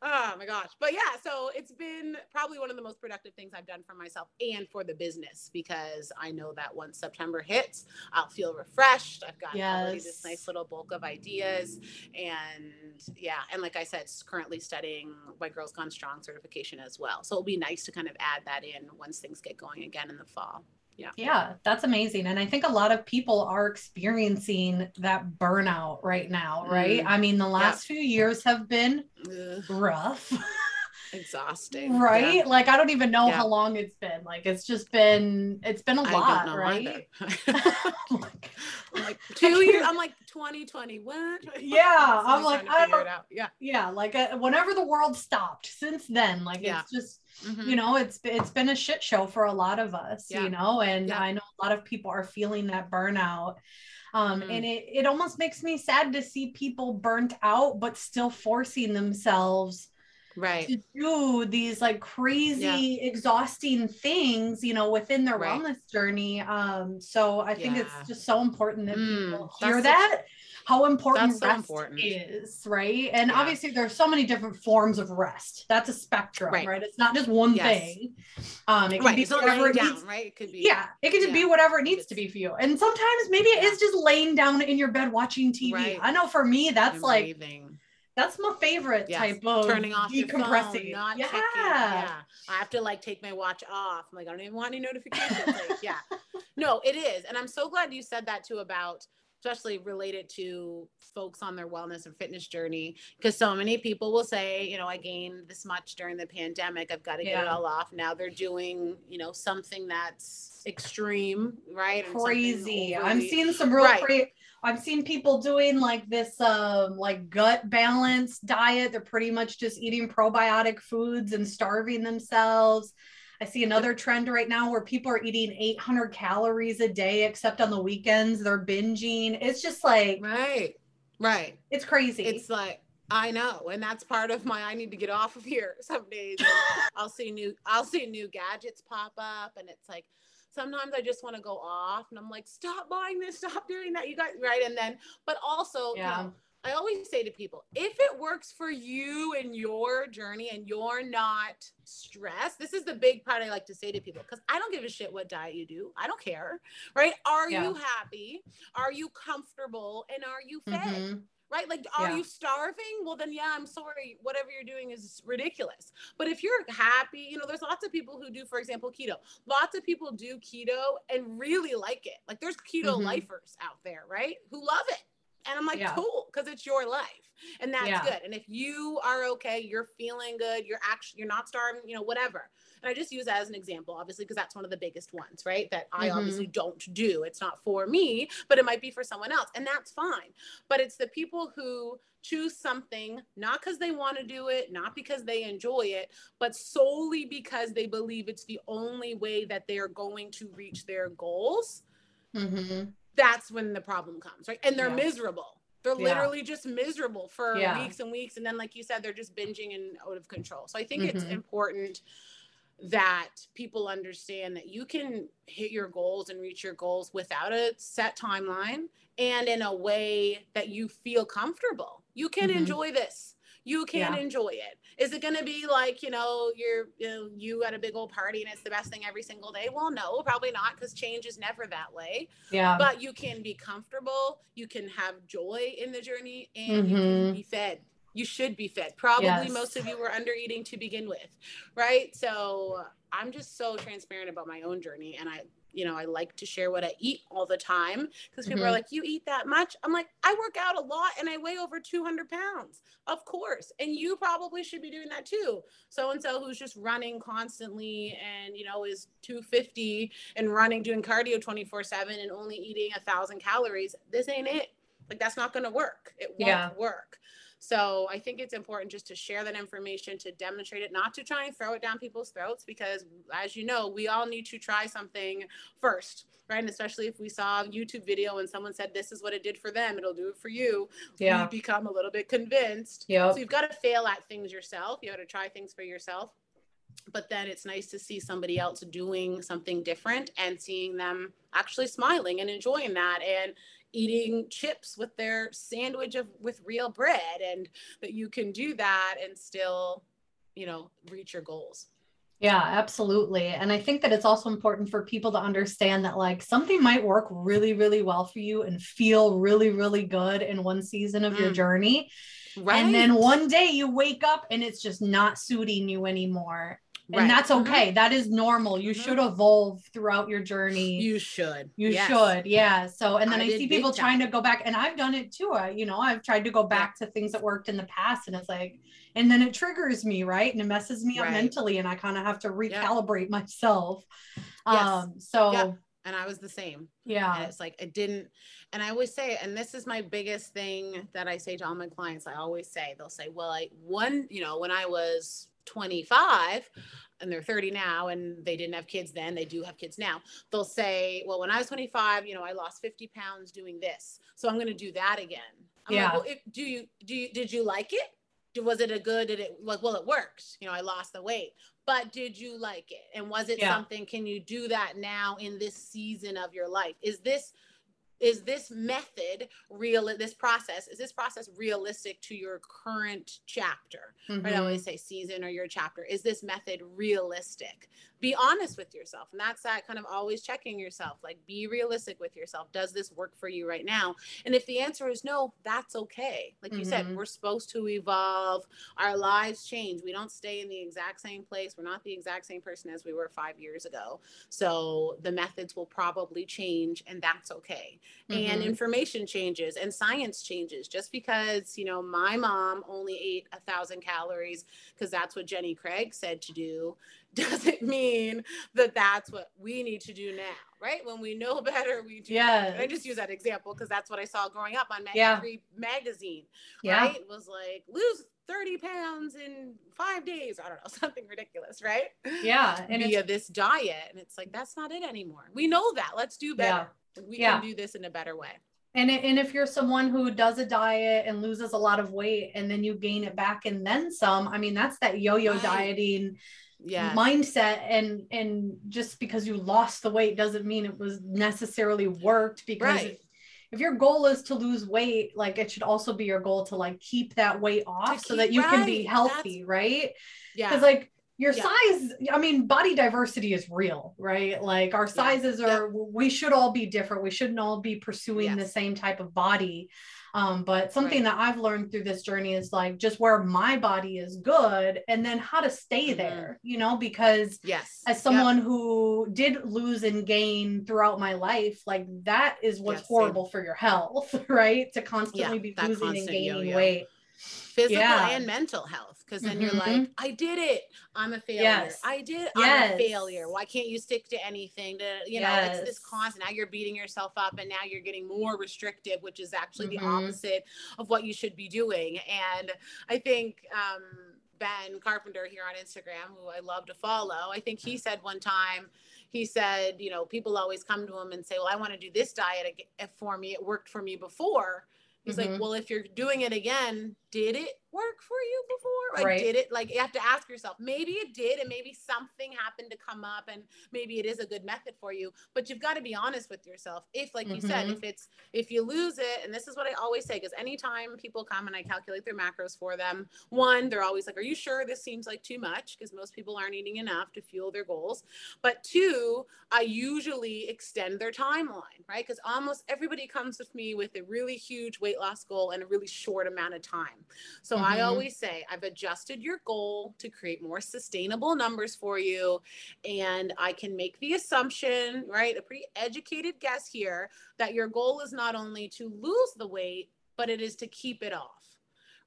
Oh my gosh. But yeah, so it's been probably one of the most productive things I've done for myself and for the business because I know that once September hits, I'll feel refreshed. I've got yes. this nice little bulk of ideas. And yeah, and like I said, it's currently studying my Girls Gone Strong certification as well. So it'll be nice to kind of add that in once things get going again in the fall yeah yeah that's amazing and i think a lot of people are experiencing that burnout right now right mm. i mean the last yeah. few years have been Ugh. rough exhausting right yeah. like i don't even know yeah. how long it's been like it's just been it's been a lot right like, like two years i'm like 2020 what yeah i'm like i don't yeah yeah like uh, whenever the world stopped since then like yeah. it's just Mm-hmm. You know, it's it's been a shit show for a lot of us, you know, and. I know a lot of people are feeling that burnout. Um, mm-hmm. and it, it almost makes me sad to see people burnt out but still forcing themselves right to do these like crazy yeah. exhausting things you know within their right. wellness journey um so i think it's just so important that mm, people hear that how important That's rest important. is, right? And yeah. obviously there's so many different forms of rest. That's a spectrum, right? right? It's not just one yes. thing. Um, it can be it's whatever it down, needs, right? It could be yeah, it can just yeah. be whatever it needs to be for you. And sometimes maybe it is just laying down in your bed watching TV. I know for me that's I'm like breathing. That's my favorite yes. type of turning off decompressing. Phone, not yeah. Checking. yeah. I have to like take my watch off. I'm like, I don't even want any notifications. like, yeah. No, it is. And I'm so glad you said that too about especially related to folks on their wellness and fitness journey because so many people will say you know i gained this much during the pandemic i've got to get yeah. it all off now they're doing you know something that's extreme right crazy i'm seeing some real right. crazy I've seen people doing like this um like gut balance diet. They're pretty much just eating probiotic foods and starving themselves. I see another trend right now where people are eating 800 calories a day, except on the weekends. They're binging. It's just like, right, right. It's crazy. It's like, I know, and that's part of my. I need to get off of here some days. I'll see new. I'll see new gadgets pop up, and it's like sometimes I just want to go off, and I'm like, stop buying this, stop doing that. You guys, right? And then, but also, yeah. You know, I always say to people, if it works for you and your journey and you're not stressed, this is the big part I like to say to people because I don't give a shit what diet you do. I don't care. Right? Are yeah. you happy? Are you comfortable? And are you fed? Mm-hmm. Right? Like, are yeah. you starving? Well, then, yeah, I'm sorry. Whatever you're doing is ridiculous. But if you're happy, you know, there's lots of people who do, for example, keto. Lots of people do keto and really like it. Like, there's keto mm-hmm. lifers out there, right? Who love it and I'm like, yeah. cool, because it's your life. And that's yeah. good. And if you are okay, you're feeling good, you're actually you're not starving, you know, whatever. And I just use that as an example, obviously, because that's one of the biggest ones, right? That I mm-hmm. obviously don't do. It's not for me, but it might be for someone else. And that's fine. But it's the people who choose something not because they want to do it, not because they enjoy it, but solely because they believe it's the only way that they are going to reach their goals. Mm-hmm that's when the problem comes, right? And they're yeah. miserable. They're yeah. literally just miserable for yeah. weeks and weeks. And then, like you said, they're just binging and out of control. So I think mm-hmm. it's important that people understand that you can hit your goals and reach your goals without a set timeline and in a way that you feel comfortable. You can mm-hmm. enjoy this. You can yeah. enjoy it. Is it going to be like, you know, you're you, know, you at a big old party and it's the best thing every single day? Well, no, probably not because change is never that way. Yeah. But you can be comfortable, you can have joy in the journey and mm-hmm. you can mm-hmm. be fed you should be fed. Probably yes. most of you were under eating to begin with, right? So I'm just so transparent about my own journey and I you know, I like to share what I eat all the time because people mm-hmm. are like, You eat that much? I'm like, I work out a lot and I weigh over 200 pounds. Of course. And you probably should be doing that too. So and so who's just running constantly and, you know, is 250 and running, doing cardio 24 7 and only eating a thousand calories. This ain't it. Like, that's not going to work. It won't yeah. work. So I think it's important just to share that information, to demonstrate it, not to try and throw it down people's throats, because as you know, we all need to try something first, right? And especially if we saw a YouTube video and someone said this is what it did for them, it'll do it for you. Yeah. You become a little bit convinced. Yeah. So you've got to fail at things yourself. You got to try things for yourself but then it's nice to see somebody else doing something different and seeing them actually smiling and enjoying that and eating chips with their sandwich of with real bread and that you can do that and still you know reach your goals yeah, absolutely. And I think that it's also important for people to understand that like something might work really, really well for you and feel really, really good in one season of mm. your journey. Right. And then one day you wake up and it's just not suiting you anymore and right. that's mm-hmm. okay. Mm-hmm. That is normal. You mm-hmm. should evolve throughout your journey. You should. You yes. should. Yeah. So, and then I, I see people trying to go back, and I've done it too. I, you know, I've tried to go back yeah. to things that worked in the past, and it's like, and then it triggers me, right? And it messes me right. up mentally, and I kind of have to recalibrate yeah. myself. Yes. Um, so. Yeah. And I was the same. Yeah. And it's like, it didn't, and I always say, and this is my biggest thing that I say to all my clients. I always say, they'll say, well, I, one, you know, when I was 25 and they're 30 now and they didn't have kids then they do have kids now. They'll say well when i was 25 you know i lost 50 pounds doing this so i'm going to do that again. I'm yeah. Like, well, if, do you do you did you like it? Was it a good did it like well it worked you know i lost the weight but did you like it? And was it yeah. something can you do that now in this season of your life? Is this is this method real this process is this process realistic to your current chapter mm-hmm. right i always say season or your chapter is this method realistic be honest with yourself. And that's that kind of always checking yourself like be realistic with yourself. Does this work for you right now? And if the answer is no that's okay. Like you mm-hmm. said we're supposed to evolve. Our lives change. We don't stay in the exact same place. We're not the exact same person as we were five years ago. So the methods will probably change and that's okay. Mm-hmm. and information changes and science changes. Just because you know my mom only ate a thousand calories because that's what jenny craig said to do doesn't mean that that's what we need to do now, right? When we know better, we do. Yeah. I just use that example because that's what I saw growing up on Mag- yeah. magazine, yeah. right? It was like lose 30 pounds in five days. I don't know, something ridiculous, right? Yeah. And Via this diet. And it's like, that's not it anymore. We know that. Let's do better. Yeah. We yeah. can do this in a better way. And, and if you're someone who does a diet and loses a lot of weight and then you gain it back and then some, I mean, that's that yo-yo right. dieting yeah. mindset and and just because you lost the weight doesn't mean it was necessarily worked because right. if, if, your goal is to lose weight like it should also be your goal to like keep that weight off so that you right. can be healthy That's, right yeah because like your yeah. size i mean body diversity is real right like our sizes yeah. are yeah. we should all be different we shouldn't all be pursuing yes. the same type of body um, but something right. that I've learned through this journey is like just where my body is good and then how to stay mm-hmm. there, you know, because yes, as someone yep. who did lose and gain throughout my life, like that is what's yes, horrible same. for your health, right? To constantly be losing and gaining yo-yo. weight physical and mental health because then mm-hmm. you're like i did it i'm a failure yes. i did yes. i'm a failure why can't you stick to anything to you know it's this constant now you're beating yourself up and now you're getting more restrictive which is actually mm-hmm. the opposite of what you should be doing and i think um, ben carpenter here on instagram who i love to follow i think he said one time he said you know people always come to him and say well i want to do this diet for me it worked for me before He's mm-hmm. like, well, if you're doing it again, did it work for you before? Like, right. did it, like, you have to ask yourself, maybe it did, and maybe something happened to come up, and maybe it is a good method for you. But you've got to be honest with yourself. If, like mm-hmm. you said, mm-hmm. if it's, if you lose it, and this is what I always say, because anytime people come and I calculate their macros for them, one, they're always like, Are you sure this seems like too much? Because most people aren't eating enough to fuel their goals. But two, I usually extend their timeline, right? Because almost everybody comes with me with a really huge weight loss goal and a really short amount of time. So mm-hmm. I always say, I've adjusted your goal to create more sustainable numbers for you. And I can make the assumption, right? A pretty educated guess here that your goal is not only to lose the weight, but it is to keep it off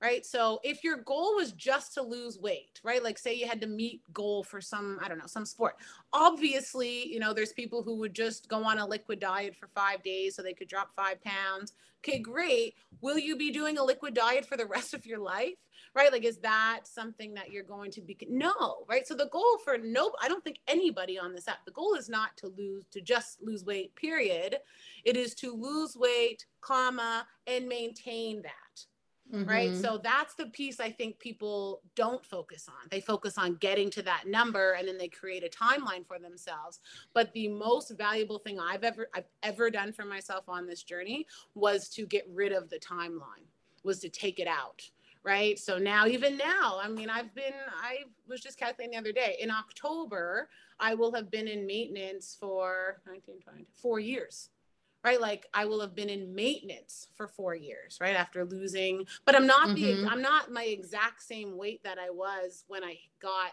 right? So if your goal was just to lose weight, right? Like say you had to meet goal for some, I don't know, some sport. Obviously, you know, there's people who would just go on a liquid diet for 5 days so they could drop 5 pounds. Okay, great. Will you be doing a liquid diet for the rest of your life? Right? Like is that something that you're going to be No, right? So the goal for no I don't think anybody on this app. The goal is not to lose to just lose weight, period. It is to lose weight, comma, and maintain that Mm-hmm. Right. So that's the piece I think people don't focus on. They focus on getting to that number and then they create a timeline for themselves. But the most valuable thing I've ever I've ever done for myself on this journey was to get rid of the timeline, was to take it out right? So now, even now, I mean, I've been, I was just calculating the other day. In October, I will have been in maintenance for 19, 20, four years right like i will have been in maintenance for four years right after losing but i'm not mm-hmm. the i'm not my exact same weight that i was when i got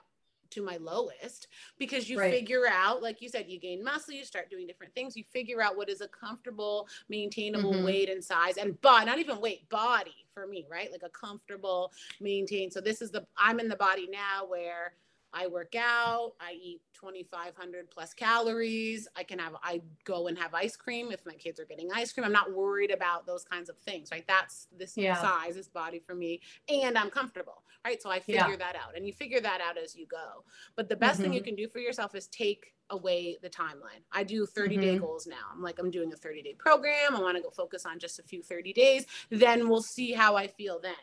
to my lowest because you right. figure out like you said you gain muscle you start doing different things you figure out what is a comfortable maintainable mm-hmm. weight and size and but not even weight body for me right like a comfortable maintain so this is the i'm in the body now where I work out, I eat 2500 plus calories. I can have I go and have ice cream if my kids are getting ice cream. I'm not worried about those kinds of things, right? That's this yeah. size, this body for me and I'm comfortable, right? So I figure yeah. that out. And you figure that out as you go. But the best mm-hmm. thing you mm-hmm. can do for yourself is take away the timeline. I do 30 day mm-hmm. goals now. I'm like, I'm doing a 30 day program. I want to go focus on just a few 30 days. Then we'll see how I feel then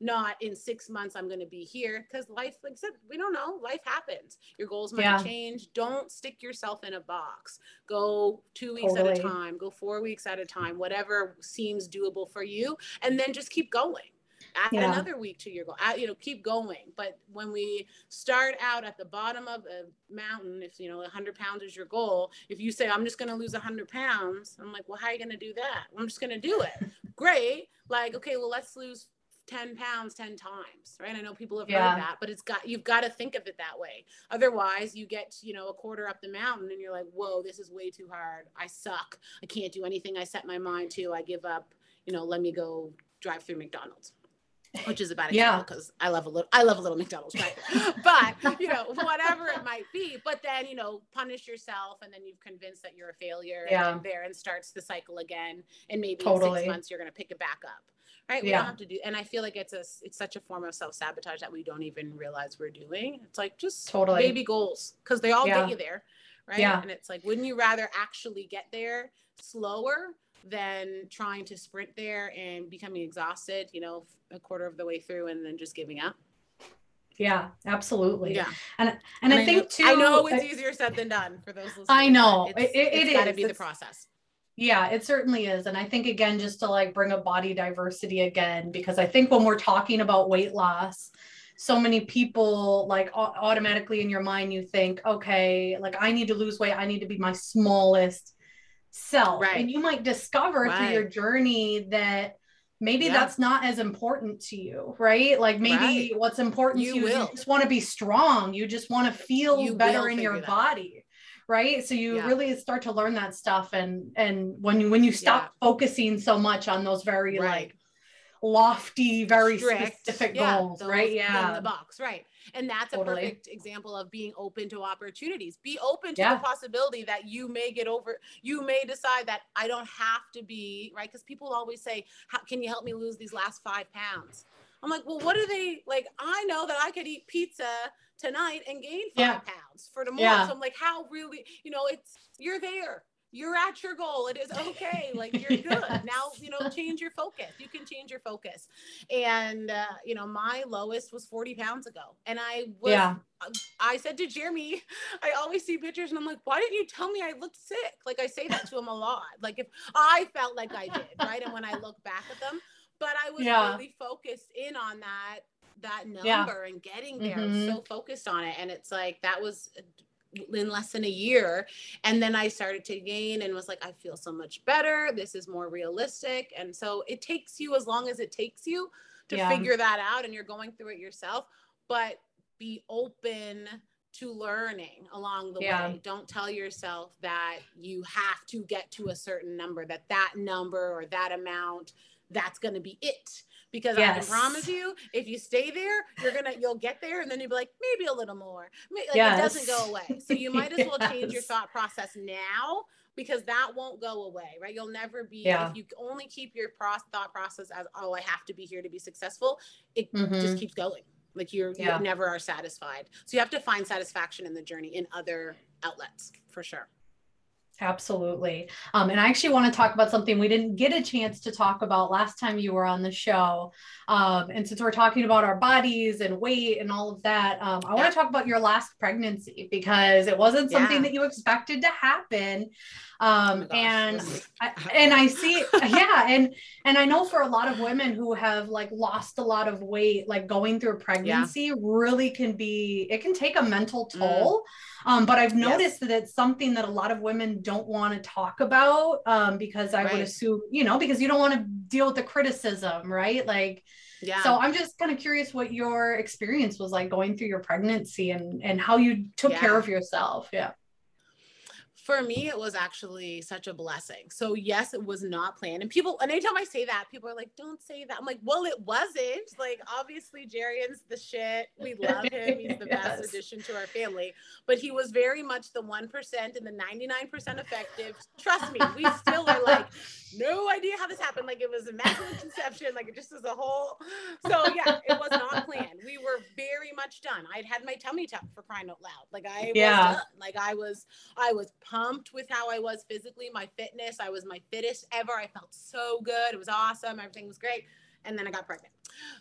not in six months i'm going to be here. Because life like i said we don't know life happens. Your goals might yeah. change. Don't stick yourself in a box. Go two weeks totally. at a time go four weeks at a time whatever seems doable for you and then just keep going. Add yeah. another week to your goal add, you know keep going. But when we start out at the bottom of a mountain if you know 100 pounds is your goal if you say i'm just going to lose 100 pounds i'm like well how are you going to do that? Well, i'm just going to do it. Great. Like okay well let's lose 10 pounds 10 times right i know people have yeah. heard that but it's got you've got to think of it that way otherwise you get you know a quarter up the mountain and you're like whoa this is way too hard i suck i can't do anything i set my mind to i give up you know let me go drive through mcdonald's which is about it. yeah because I love a little I love a little McDonald's right but you know whatever it might be but then you know punish yourself and then you've convinced that you're a failure yeah. and there and starts the cycle again and maybe totally. in six months you're going to pick it back up right we yeah. don't have to do and i feel like it's a it's such a form of self-sabotage that we don't even realize we're doing it's like just totally baby goals because they all yeah. get you there right yeah. and it's like wouldn't you rather actually get there slower than trying to sprint there and becoming exhausted you know a quarter of the way through and then just giving up yeah, absolutely. Yeah, and and, and I, I, think too. I know it's uh, easier said than done for those. Listeners. I know it's, it, it, it's got to be the process. Yeah, it certainly is. And I think, again, just to like bring up body diversity again, because I think when we're talking about weight loss, so many people like automatically in your mind, you think, okay, like I need to lose weight. I need to be my smallest self. Right. And you might discover right. through your journey that maybe yeah. that's not as important to you, right? Like maybe right. what's important you to you you just want to be strong. You just want to feel you better in your body right so you yeah. really start to learn that stuff and and when you when you stop yeah. focusing so much on those very right. like lofty very Strict. specific yeah, goals right yeah in the box right and that's totally. a perfect example of being open to opportunities be open to the possibility that you may get over you may decide that i don't have to be right because people always say how can you help me lose these last five pounds i'm like well what are they like i know that i could eat pizza tonight and gain five yeah. pounds for tomorrow. Yeah. So I'm like, how really, you know, it's you're there. you're at your goal. It is okay. Like you're good. Now, you know, change your focus. You can change your focus. And, uh, you know, my lowest was 40 pounds ago. And I was, yeah. I said to Jeremy, I always see pictures and I'm like, why didn't you tell me I looked sick? Like I say that to him a lot. Like if I felt like I did, right? And when I look back at them, but I was yeah. really focused in on that that number yeah. and getting there. Mm-hmm. so focused on it. And it's like that was in less than a year. And then I started to gain and was like, I feel so much better. This is more realistic. And so it takes you as long as it takes you to yeah. figure that out and you're going through it yourself. But be open to learning along the yeah. way. Don't tell yourself that you have to get to a certain number, that that number or that amount, that's going to be it because yes. I promise you, if you stay there, you're gonna you'll get there, and then you'll be like maybe a little more. Like yes. it doesn't go away. So you might as well change your thought process now because that won't go away, right? You'll never be yeah. if you only keep your pro- thought process as oh I have to be here to be successful. It mm-hmm. just keeps going. Like you're yeah. you never are satisfied. So you have to find satisfaction in the journey in other outlets for sure. Absolutely. Um, and I actually want to talk about something we didn't get a chance to talk about last time you were on the show. Um, and since we're talking about our bodies and weight and all of that, um, I yeah. want to talk about your last pregnancy because it wasn't something yeah. that you expected to happen. Um, oh and I, and I see, yeah, and and I know for a lot of women who have like lost a lot of weight, like going through pregnancy yeah. really can be, it can take a mental mm. toll. Mm um, but I've noticed yes. that it's something that a lot of women don't want to talk about um, because I right. would assume, you know, because you don't want to deal with the criticism, right? Like, yeah. So I'm just kind of curious what your experience was like going through your pregnancy and and how you took yeah. care of yourself. Yeah for me, it was actually such a blessing. So yes, it was not planned. And people, and anytime I say that, people are like, "Don't say that." I'm like, "Well, it wasn't." Like, obviously, Jarian's the shit. We love him. He's the yes. best addition to our family. But he was very much the one percent and the ninety nine percent effective. Trust me, we still are like, no idea how this happened. Like, it was a immaculate conception. Like, it just was a whole. So yeah, it was not planned. We were very much done. I'd had my tummy tuck for crying out loud. Like I yeah. was done. Like I was, I was pumped with how I was physically, my fitness. I was my fittest ever. I felt so good. It was awesome. Everything was great. And then I got pregnant.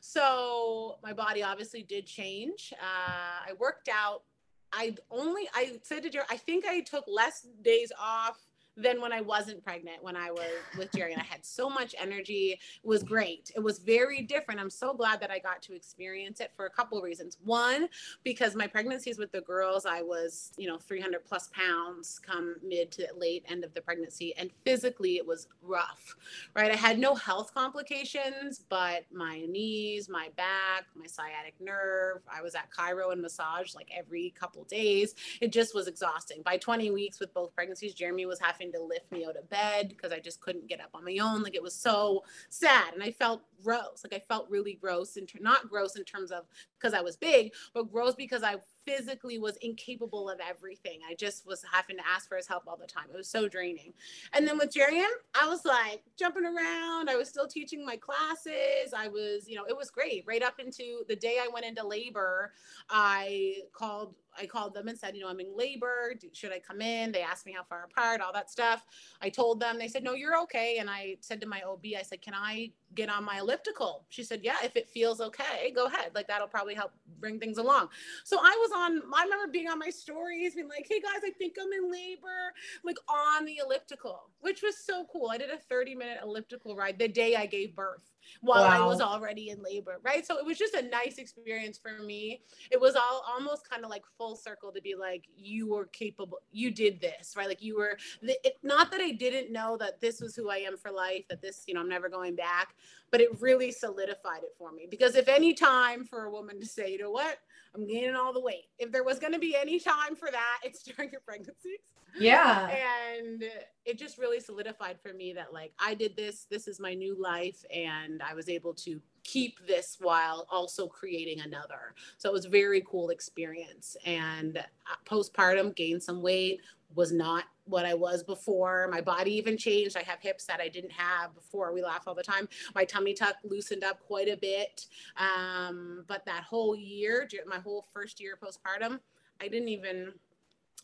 So my body obviously did change. Uh, I worked out. I only, I said to Jerry, I think I took less days off than when I wasn't pregnant, when I was with Jerry. And I had so much energy. It was great. It was very different. I'm so glad that I got to experience it for a couple of reasons. One, because my pregnancies with the girls, I was, you know, 300 plus pounds come mid to late end of the pregnancy. And physically, it was rough, right? I had no health complications, but my knees, my back, my sciatic nerve, I was at chiro and massage like every couple days. It just was exhausting. By 20 weeks with both pregnancies, Jeremy was having having to lift me out of bed because I just couldn't get up on my own. Like it was so sad. And I felt gross. Like I felt really gross and ter- not gross in terms of because I was big, but gross because I physically was incapable of everything. I just was having to ask for his help all the time. It was so draining. And then with Jarian, I was like jumping around. I was still teaching my classes. I was, you know, it was great. Right up into the day I went into labor, I called I called them and said, you know, I'm in labor. Should I come in? They asked me how far apart, all that stuff. I told them. They said, no, you're okay. And I said to my OB, I said, can I get on my elliptical? She said, yeah, if it feels okay, go ahead. Like that'll probably help bring things along. So I was on, I remember being on my stories, being like, hey guys, I think I'm in labor, like on the elliptical, which was so cool. I did a 30 minute elliptical ride the day I gave birth while wow. I was already in labor, right? So it was just a nice experience for me. It was all almost kind of like full circle to be like, you were capable, you did this, right? Like you were, the, it, not that I didn't know that this was who I am for life, that this, you know, I'm never going back, but it really solidified it for me. Because if any time for a woman to say, you know what, I'm gaining all the weight, if there was going to be any time for that, it's during your pregnancies. Yeah. And it just really solidified for me that like i did this this is my new life and i was able to keep this while also creating another. So it was a very cool experience. And uh, postpartum gained some weight was not what I was before. My body even changed. I have hips that I didn't have before. We laugh all the time. My tummy tuck loosened up quite a bit. Um, but that whole year, my whole first year postpartum, I didn't even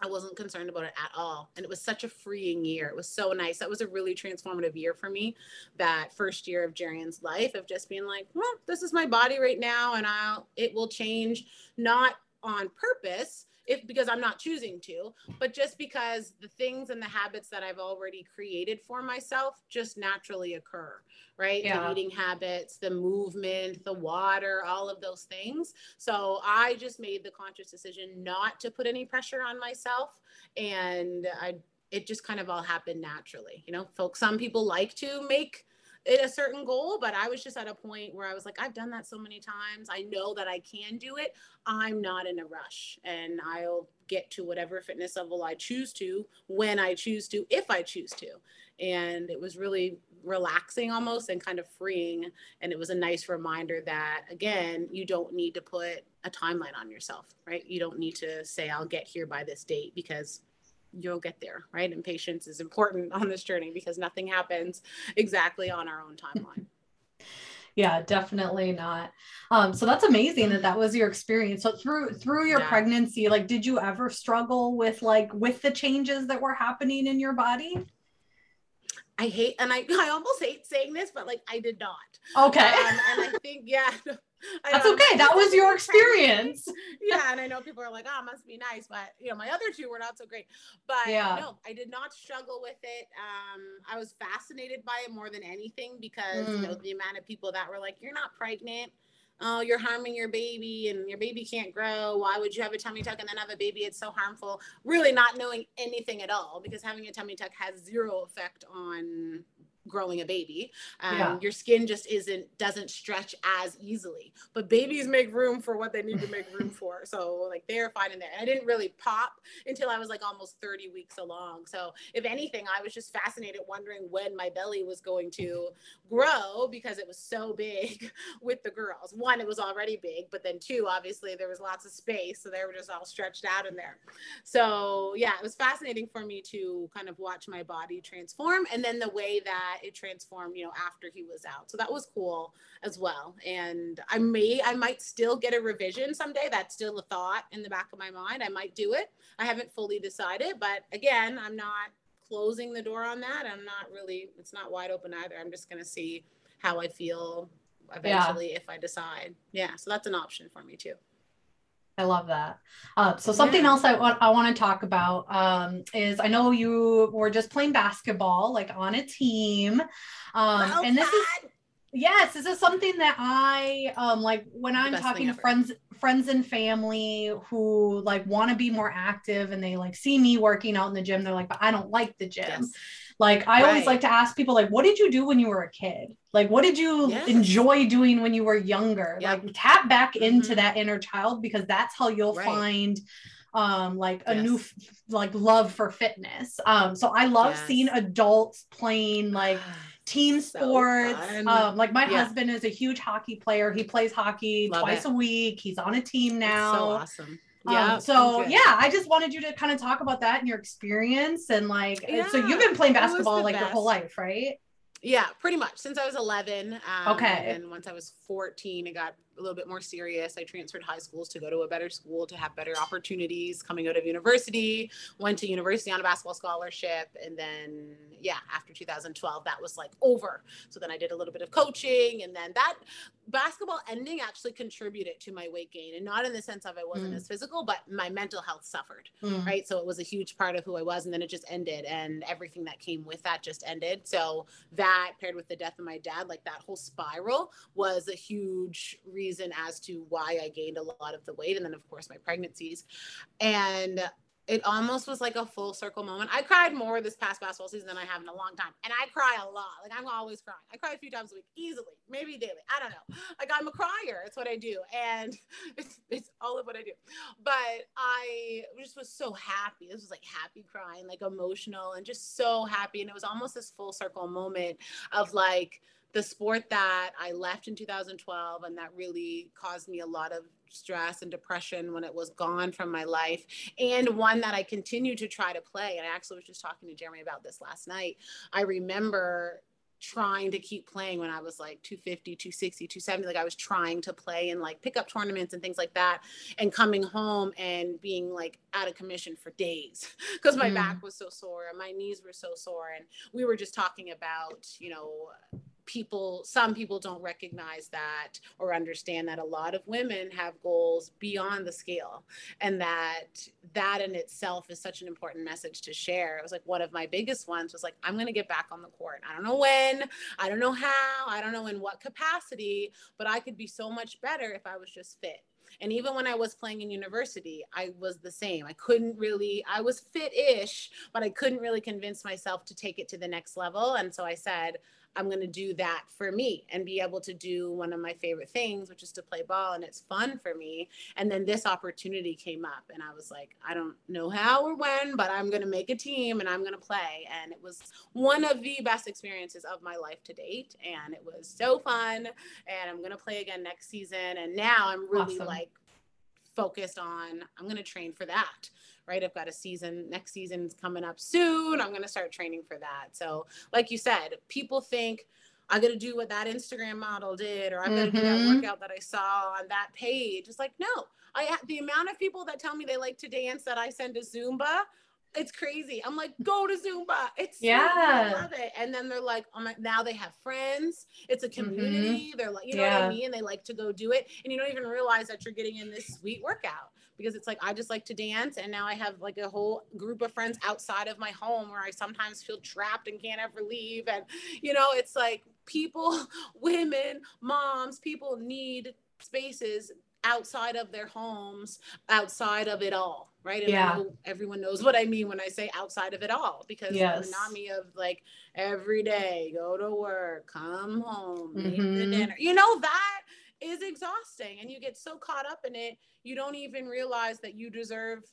I wasn't concerned about it at all. And it was such a freeing year. It was so nice. That was a really transformative year for me. That first year of Jerian's life of just being like, well, this is my body right now and I'll it will change not on purpose if because I'm not choosing to, but just because the things and the habits that I've already created for myself just naturally occur, right? Yeah. The eating habits, the movement, the water, all of those things. So I just made the conscious decision not to put any pressure on myself and I it just kind of all happened naturally. You know, folks some people like to make a certain goal, but I was just at a point where I was like, I've done that so many times. I know that I can do it. I'm not in a rush and I'll get to whatever fitness level I choose to when I choose to, if I choose to. And it was really relaxing almost and kind of freeing. And it was a nice reminder that, again, you don't need to put a timeline on yourself, right? You don't need to say, I'll get here by this date because you'll get there, right? And patience is important on this journey because nothing happens exactly on our own timeline. yeah definitely not um so that's amazing that that was your experience so through through your yeah. pregnancy like did you ever struggle with like with the changes that were happening in your body I hate, and I, I almost hate saying this, but like I did not. Okay. Um, and I think, yeah, That's okay. That was your experience. yeah, and I know people are like, "Oh, it must be nice," but you know, my other two were not so great. But yeah. no, I did not struggle with it. Um, I was fascinated by it more than anything because mm. you know mm. the amount of people that were like, "You're not pregnant." Oh, you're harming your baby and your baby can't grow. Why would you have a tummy tuck and then have a baby? It's so harmful. Really not knowing anything at all because having a tummy tuck has zero effect on growing a baby um, yeah. your skin just isn't doesn't stretch as easily but babies make room for what they need to make room for so like they're fine in there and i didn't really pop until i was like almost 30 weeks along so if anything i was just fascinated wondering when my belly was going to grow because it was so big with the girls one it was already big but then two obviously there was lots of space so they were just all stretched out in there so yeah it was fascinating for me to kind of watch my body transform and then the way that it transformed, you know, after he was out. So that was cool as well. And I may, I might still get a revision someday. That's still a thought in the back of my mind. I might do it. I haven't fully decided, but again, I'm not closing the door on that. I'm not really, it's not wide open either. I'm just going to see how I feel eventually yeah. if I decide. Yeah. So that's an option for me too. I love that. Uh, so something yeah. else I want I want to talk about um, is I know you were just playing basketball, like on a team, um, well and this is yes, this is something that I um, like when I'm talking to ever. friends friends and family who like want to be more active and they like see me working out in the gym. They're like, but I don't like the gym. Yes. Like I right. always like to ask people like what did you do when you were a kid? Like what did you yes. enjoy doing when you were younger? Yep. Like tap back mm-hmm. into that inner child because that's how you'll right. find um like a yes. new like love for fitness. Um so I love yes. seeing adults playing like team sports. So um, like my yeah. husband is a huge hockey player. He plays hockey Love twice it. a week. He's on a team now. so awesome. Um, yeah. Um, so yeah, I just wanted you to kind of talk about that and your experience and like yeah, so you've been playing basketball like best. your whole life, right? Yeah, pretty much since I was 11. Um, okay. And once I was 14, it got a little bit more serious. I transferred high schools to go to a better school to have better opportunities coming out of university. Went to university on a basketball scholarship. And then, yeah, after 2012, that was like over. So then I did a little bit of coaching. And then that basketball ending actually contributed to my weight gain. And not in the sense of I wasn't mm. as physical, but my mental health suffered. Mm. Right. So it was a huge part of who I was. And then it just ended. And everything that came with that just ended. So that paired with the death of my dad, like that whole spiral was a huge reason reason as to why I gained a lot of the weight. And then, of course, my pregnancies. And it almost was like a full circle moment. I cried more this past basketball season than I have in a long time. And I cry a lot. Like I'm always crying. I cry a few times a week, easily, maybe daily. I don't know. Like I'm a crier. It's what I do. And it's, it's all of what I do. But I just was so happy. This was like happy crying, like emotional and just so happy. And it was almost this full circle moment of like, the sport that I left in 2012 and that really caused me a lot of stress and depression when it was gone from my life, and one that I continue to try to play. And I actually was just talking to Jeremy about this last night. I remember trying to keep playing when I was like 250, 260, 270. Like I was trying to play in like pickup tournaments and things like that. And coming home and being like out of commission for days because my mm. back was so sore and my knees were so sore. And we were just talking about, you know, people some people don't recognize that or understand that a lot of women have goals beyond the scale and that that in itself is such an important message to share it was like one of my biggest ones was like i'm going to get back on the court i don't know when i don't know how i don't know in what capacity but i could be so much better if i was just fit and even when I was playing in university, I was the same. I couldn't really, I was fit ish, but I couldn't really convince myself to take it to the next level. And so I said, I'm going to do that for me and be able to do one of my favorite things, which is to play ball. And it's fun for me. And then this opportunity came up, and I was like, I don't know how or when, but I'm going to make a team and I'm going to play. And it was one of the best experiences of my life to date. And it was so fun. And I'm going to play again next season. And now I'm really awesome. like focused on, I'm going to train for that right? I've got a season, next season's coming up soon. I'm going to start training for that. So, like you said, people think, I got to do what that Instagram model did, or I'm mm-hmm. do that mm-hmm. workout that I saw on that page. It's like, no, I the amount of people that tell me they like to dance that I send to Zumba, it's crazy. I'm like, go to Zumba. It's yeah, I love it. And then they're like, oh my, now they have friends. It's a mm-hmm. community. Mm-hmm. They're like, you know yeah. what I mean? And they like to go do it, and you don't even realize that you're getting in this sweet workout because it's like I just like to dance, and now I have like a whole group of friends outside of my home where I sometimes feel trapped and can't ever leave, and you know, it's like people, women, moms, people need spaces outside of their homes, outside of it all, right? And yeah. everyone knows what I mean when I say outside of it all, because yes. not me of like every day, go to work, come home, mm-hmm. eat the dinner. You know, that is exhausting. And you get so caught up in it, you don't even realize that you deserve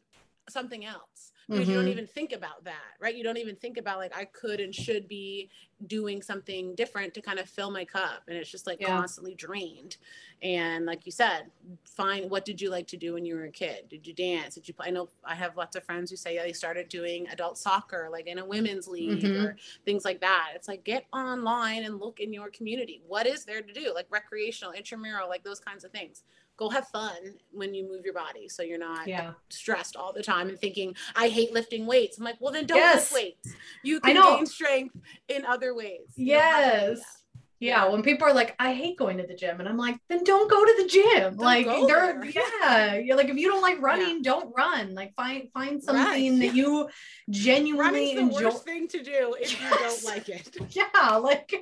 something else because mm-hmm. you don't mm-hmm. even think about that, right? You don't even think about like I could and should be doing something different to kind of fill my cup. And it's just like yeah. constantly drained. And like you said, find what did you like to do when you were a kid? Did you dance? Did you play? I know I have lots of friends who say yeah, they started doing adult soccer, like in a women's league mm-hmm. or things like that. It's like get online and look in your community. What is there to do? Like recreational, intramural, like those kinds of things go have fun when you move your body so you're not yeah. stressed all the time and thinking i hate lifting weights. I'm like well then don't yes. lift weights. You can gain strength in other ways. Yes yeah, when people are like, I hate going to the gym, and I'm like, then don't go to the gym. Don't like, they're yeah, you're like, if you don't like running, yeah. don't run. Like, find find something right. that you genuinely Running's enjoy. The worst thing to do if yes. you don't like it. yeah, like,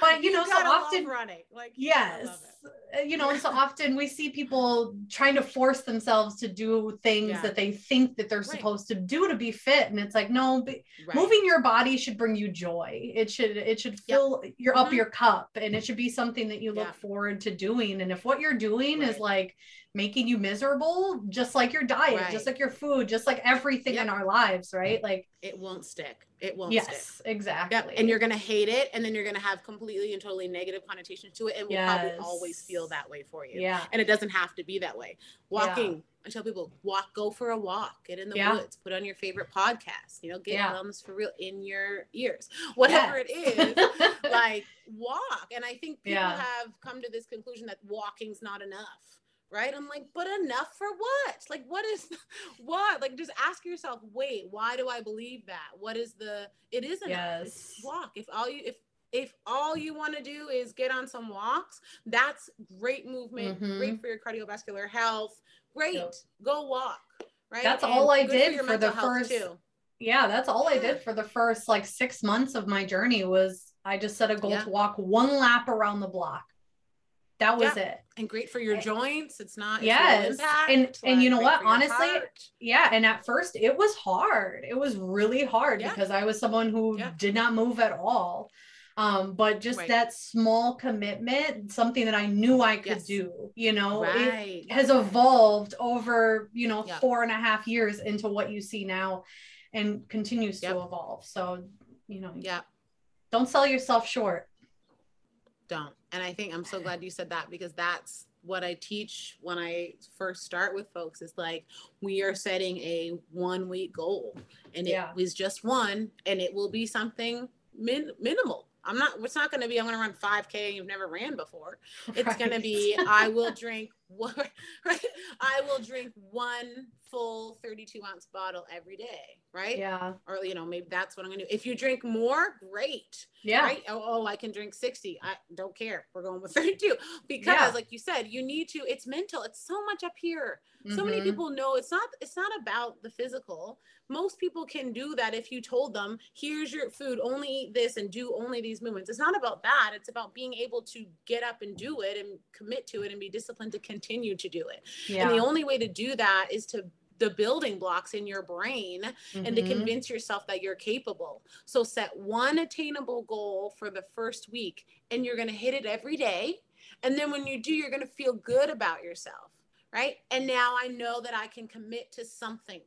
but you, you know, so often running, like, yes, uh, you know, and so often we see people trying to force themselves to do things yeah. that they think that they're right. supposed to do to be fit, and it's like, no, right. moving your body should bring you joy. It should it should fill yep. your up mm-hmm. your cup, and it should be something that you look yeah. forward to doing. And if what you're doing right. is like making you miserable, just like your diet, right. just like your food, just like everything yep. in our lives, right? Like it won't stick. It won't yes, stick. exactly. Yep. And you're gonna hate it, and then you're gonna have completely and totally negative connotations to it, and will yes. probably always feel that way for you. Yeah. And it doesn't have to be that way. Walking. Yeah. I tell people, walk, go for a walk, get in the yeah. woods, put on your favorite podcast, you know, get yeah. wellness for real in your ears, whatever it is, like walk. And I think people yeah. have come to this conclusion that walking's not enough right i'm like but enough for what like what is what like just ask yourself wait why do i believe that what is the it is enough yes. walk if all you if if all you want to do is get on some walks that's great movement mm-hmm. great for your cardiovascular health great. Yep. go walk right? That's and all i did for, for the first too. yeah that's all i did for the first like six months of my journey was i just set a goal yeah. to walk one lap around the block. That was yeah. it. And great for your eh, joints. It's not yes. impact, and like, and you know what? honestly yeah and at first it was hard. It was really hard yeah. because i was someone who did not move at all um but just right. that small commitment something that i knew i could yes. do you know right. it has evolved over you know four and a half years into what you see now and continues yep. to evolve so you know yeah don't sell yourself short don't. And I think I'm so glad you said that because that's what I teach when I first start with folks is like we are setting a one week goal and it yeah. was just one and it will be something min- minimal. I'm not, it's not going to be, I'm going to run 5K and you've never ran before. It's right. going to be, I will drink right? I will drink one full 32 ounce bottle every day, right? Yeah. Or, you know, maybe that's what I'm going to do. If you drink more, great. Yeah. Right? Oh, oh, I can drink 60. I don't care. We're going with 32 because yeah. like you said, you need to, it's mental. It's so much up here. So mm-hmm. many people know it's not, it's not about the physical. Most people can do that if you told them, here's your food, only eat this and do only these movements. It's not about that. It's about being able to get up and do it and commit to it and be disciplined to continue to do it. Yeah. And the only way to do that is to the building blocks in your brain mm-hmm. and to mm-hmm. convince yourself that you're capable. So set one attainable goal for the first week and you're going to hit it every day. And then when you do, you're going to feel good about yourself, right? And now I know that I can commit to something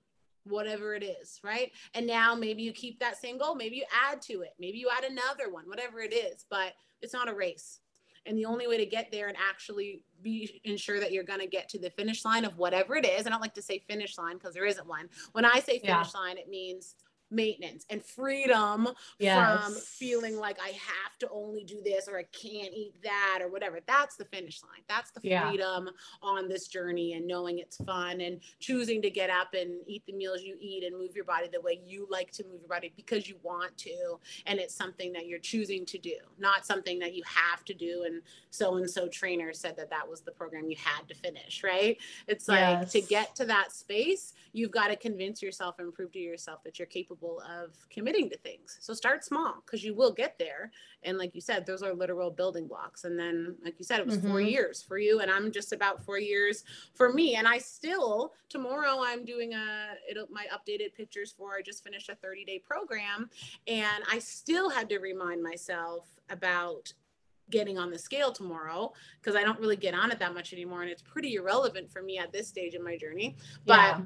whatever it is, right? And now maybe you keep that same goal, maybe you add to it, maybe you add another one, whatever it is, but it's not a race. And the only way to get there and actually be ensure that you're going to get to the finish line of whatever it is. I don't like to say finish line because there isn't one. When I say finish yeah. line, it means maintenance and freedom yes. from feeling like I have to only do this or I can't eat that or whatever. That's the finish line. That's the freedom yeah. on this journey and knowing it's fun and choosing to get up and eat the meals you eat and move your body the way you like to move your body because you want to. And it's something that you're choosing to do, not something that you have to do. And so and so trainer said that that was the program you had to finish, right? It's like yes. to get to that space, you've got to convince yourself and prove to yourself that you're capable capable of committing to things. So start small because you will get there. And like you said, those are literal building blocks. And then, like you said, it was mm-hmm. four years for you, and I'm just about four years for me. And I still tomorrow I'm doing a it'll my updated pictures for I just finished a 30 day program, and I still had to remind myself about getting on the scale tomorrow because I don't really get on it that much anymore and it's pretty irrelevant for me at this stage in my journey. But yeah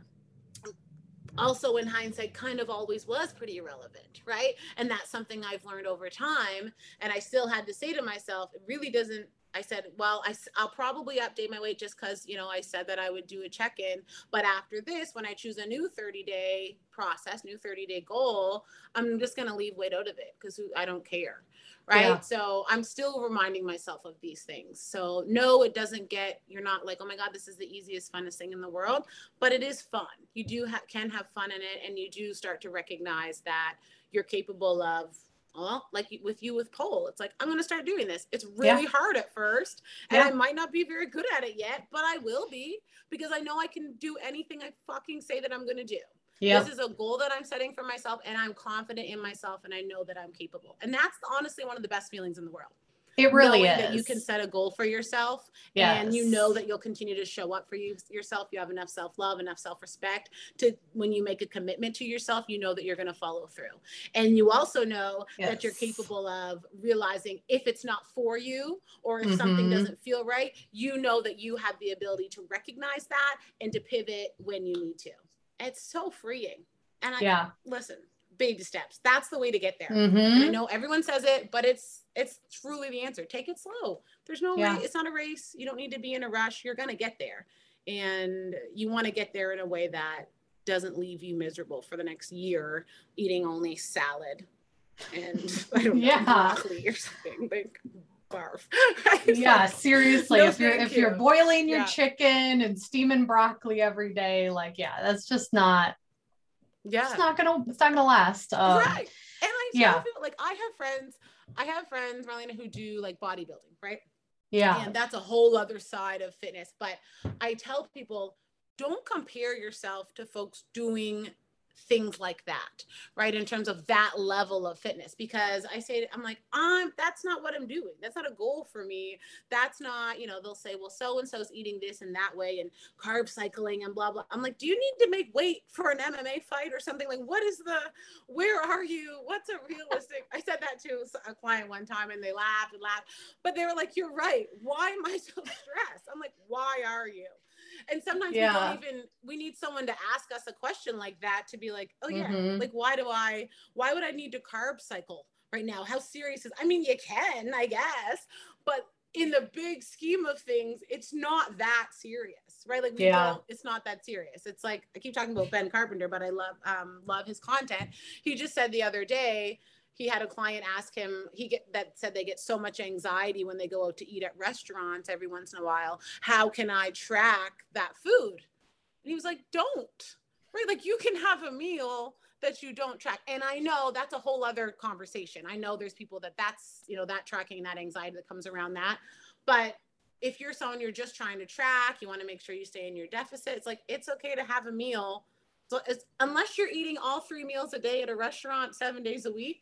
also in hindsight kind of always was pretty irrelevant right and that's something i've learned over time and i still had to say to myself it really doesn't I said, well, I, I'll probably update my weight just because, you know, I said that I would do a check in. But after this, when I choose a new 30 day process, new 30 day goal, I'm just going to leave weight out of it because I don't care right yeah. so i'm still reminding myself of these things so no it doesn't get you're not like oh my god this is the easiest funnest thing in the world but it is fun you do ha- can have fun in it and you do start to recognize that you're capable of well, like with you with pole, it's like I'm going to start doing this. It's really yeah. hard at first, and yeah. I might not be very good at it yet, but I will be because I know I can do anything I fucking say that I'm going to do. Yeah. This is a goal that I'm setting for myself and I'm confident in myself and I know that I'm capable. And that's honestly one of the best feelings in the world. It really is. That you can set a goal for yourself yes. and you know that you'll continue to show up for you yourself. You have enough self-love, enough self-respect to when you make a commitment to yourself, you know that you're going to follow through. And you also know yes. that you're capable of realizing if it's not for you or if mm-hmm. something doesn't feel right, you know that you have the ability to recognize that and to pivot when you need to. It's so freeing. And I yeah. listen, baby steps. That's the way to get there. Mm-hmm. I know everyone says it, but it's it's truly the answer. Take it slow. There's no yeah. way. It's not a race. You don't need to be in a rush. You're gonna get there, and you want to get there in a way that doesn't leave you miserable for the next year eating only salad and I don't know yeah. broccoli or something. Like barf. yeah, seriously. No, if you're if you. are boiling your yeah. chicken and steaming broccoli every day, like yeah, that's just not. Yeah, it's not gonna it's not gonna last. Um, right, and I yeah, people, like I have friends, I have friends, Marlena, who do like bodybuilding, right? Yeah, and that's a whole other side of fitness. But I tell people, don't compare yourself to folks doing things like that right in terms of that level of fitness because i say i'm like i'm that's not what i'm doing. That's not a goal for me. That's not you know they'll say well so and so's eating this and that way and carb cycling and blah blah. I'm like do you need to make weight for an mma fight or something? Like what is the where are you? What's a realistic i said that to a client one time and they laughed and laughed but they were like you're right. Why am i so stressed? I'm like why are you and sometimes yeah. we don't even we need someone to ask us a question like that to be like oh yeah mm-hmm. like why do i why would i need to carb cycle right now how serious is i mean you can i guess but in the big scheme of things it's not that serious right like we yeah. don't it's not that serious it's like i keep talking about ben carpenter but i love um love his content he just said the other day he had a client ask him he get that said they get so much anxiety when they go out to eat at restaurants every once in a while how can i track that food? And he was like don't. Right? Like you can have a meal that you don't track. And i know that's a whole other conversation. I know there's people that that's you know that tracking that anxiety that comes around that. But if you're someone you're just trying to track you want to make sure you stay in your deficit it's like it's okay to have a meal. So unless you're eating all three meals a day at a restaurant seven days a week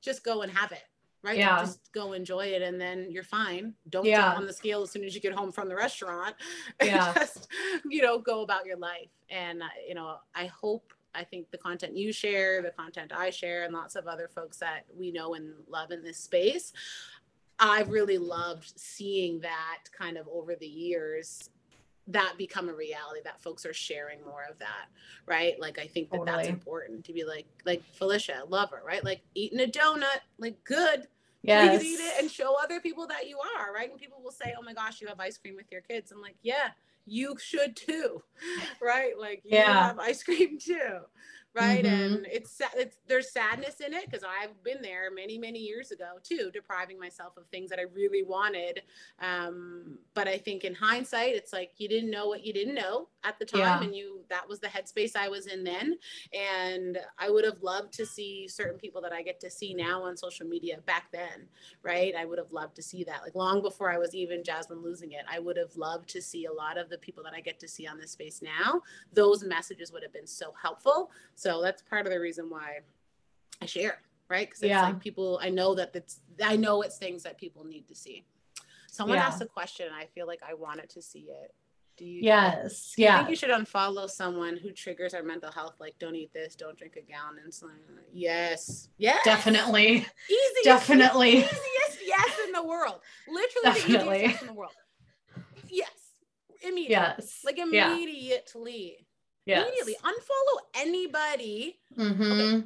just go and have it right? Yeah. just go enjoy it and then you're fine. Don't yeah. jump on the scale as soon as you get home from the restaurant. Yeah. Just you know go about your life. And uh, you know i hope I think the content you share, the content I share, and lots of other folks that we know and love in this space, I've really loved seeing that kind of over the years that become a reality that folks are sharing more of that right? Like i think that totally. that's important to be like like felicia love her right? Like eating a donut like good. Yeah You can eat it and show other people that you are right? And people will say oh my gosh you have ice cream with your kids. I'm like yeah you should too. Right? Like you yeah. have ice cream too right? Mm-hmm. and it's it's there's sadness in it because i've been there many many years ago too depriving myself of things that i really wanted. Um, but i think in hindsight it's like you didn't know what you didn't know at the time yeah. and you that was the headspace i was in then. And i would have loved to see certain people that i get to see now on social media back then right? I would have loved to see that. Like long before i was even jasmine losing it i would have loved to see a lot of the people that i get to see on this space now. Those messages would have been so helpful. So that's part of the reason why I share, right? Because it's yeah. like people, I know that it's, I know it's things that people need to see. Someone yeah. asked a question and I feel like I wanted to see it. Do you? Yes. Do you yeah. think you should unfollow someone who triggers our mental health? Like, don't eat this, don't drink a gallon insulin. Yes. Yes. Definitely. Easy. Definitely. Easiest yes in the world. Literally Definitely. the easiest yes in the world. Yes. Immediately. Yes. Like immediately. Yeah yes. immediately unfollow anybody mm-hmm. okay.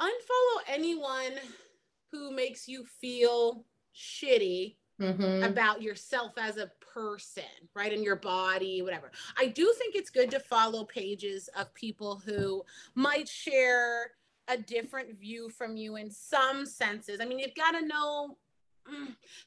unfollow anyone who makes you feel shitty mm-hmm. about yourself as a person right in your body whatever i do think it's good to follow pages of people who might share a different view from you in some senses i mean you've got to know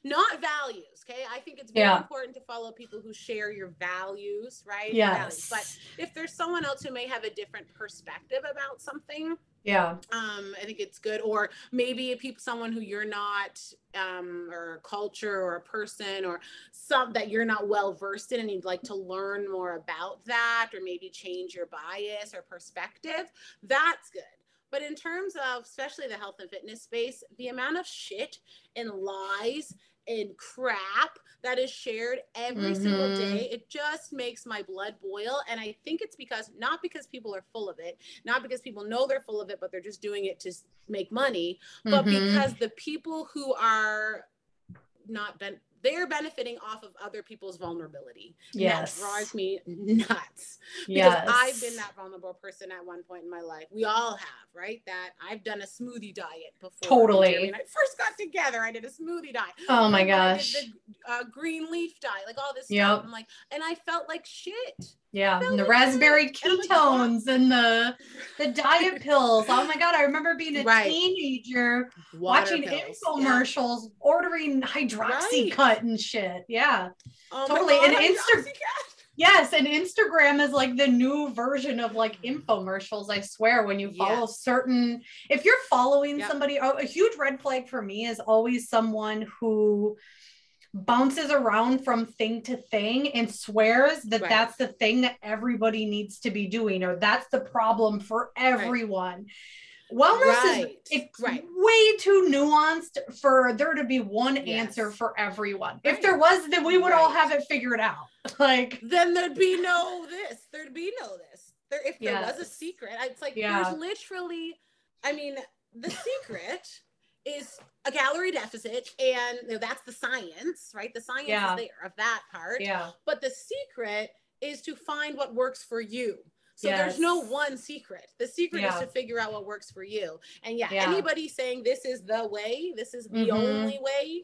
not values okay? I think it's very yeah. important to follow people who share your values right? Yes. But if there's someone else who may have a different perspective about something yeah. um i think it's good. Or maybe people someone who you're not um or culture or a person or some that you're not well versed in and you'd like to learn more about that or maybe change your bias or perspective that's good but in terms of especially the health and fitness space, the amount of shit and lies and crap that is shared every mm-hmm. single day it just makes my blood boil and i think it's because not because people are full of it not because people know they're full of it but they're just doing it to make money but mm-hmm. because the people who are not been they're benefiting off of other people's vulnerability. Yes. that drives me nuts. Because yes. I've been that vulnerable person at one point in my life. We all have, right? That I've done a smoothie diet before. Totally. When I first got together, I did a smoothie diet. Oh my gosh. the uh, green leaf diet, like all this yep. stuff. I'm like, and I felt like shit. Yeah, and the raspberry ketones and the the diet pills. Oh my god, I remember being a right. teenager Water watching pills. infomercials, yeah. ordering hydroxycut right. and shit. Yeah, oh totally. God, and Insta- yes, and Instagram is like the new version of like infomercials. I swear, when you follow yes. certain, if you're following yep. somebody, a huge red flag for me is always someone who bounces around from thing to thing and swears that right. that's the thing that everybody needs to be doing or that's the problem for everyone. Right. Wellness right. is it's right. way too nuanced for there to be one yes. answer for everyone. If there was, then we would all have it figured out. Like then there'd be no this. There'd be no this. There if there yes. was a secret, it's like yeah. there's literally, I mean, the secret is a calorie deficit and you know, that's the science right the science yeah. is there of that part yeah but the secret is to find what works for you so yes. there's no one secret the secret yeah. is to figure out what works for you and yeah, yeah, anybody saying this is the way this is the mm-hmm. only way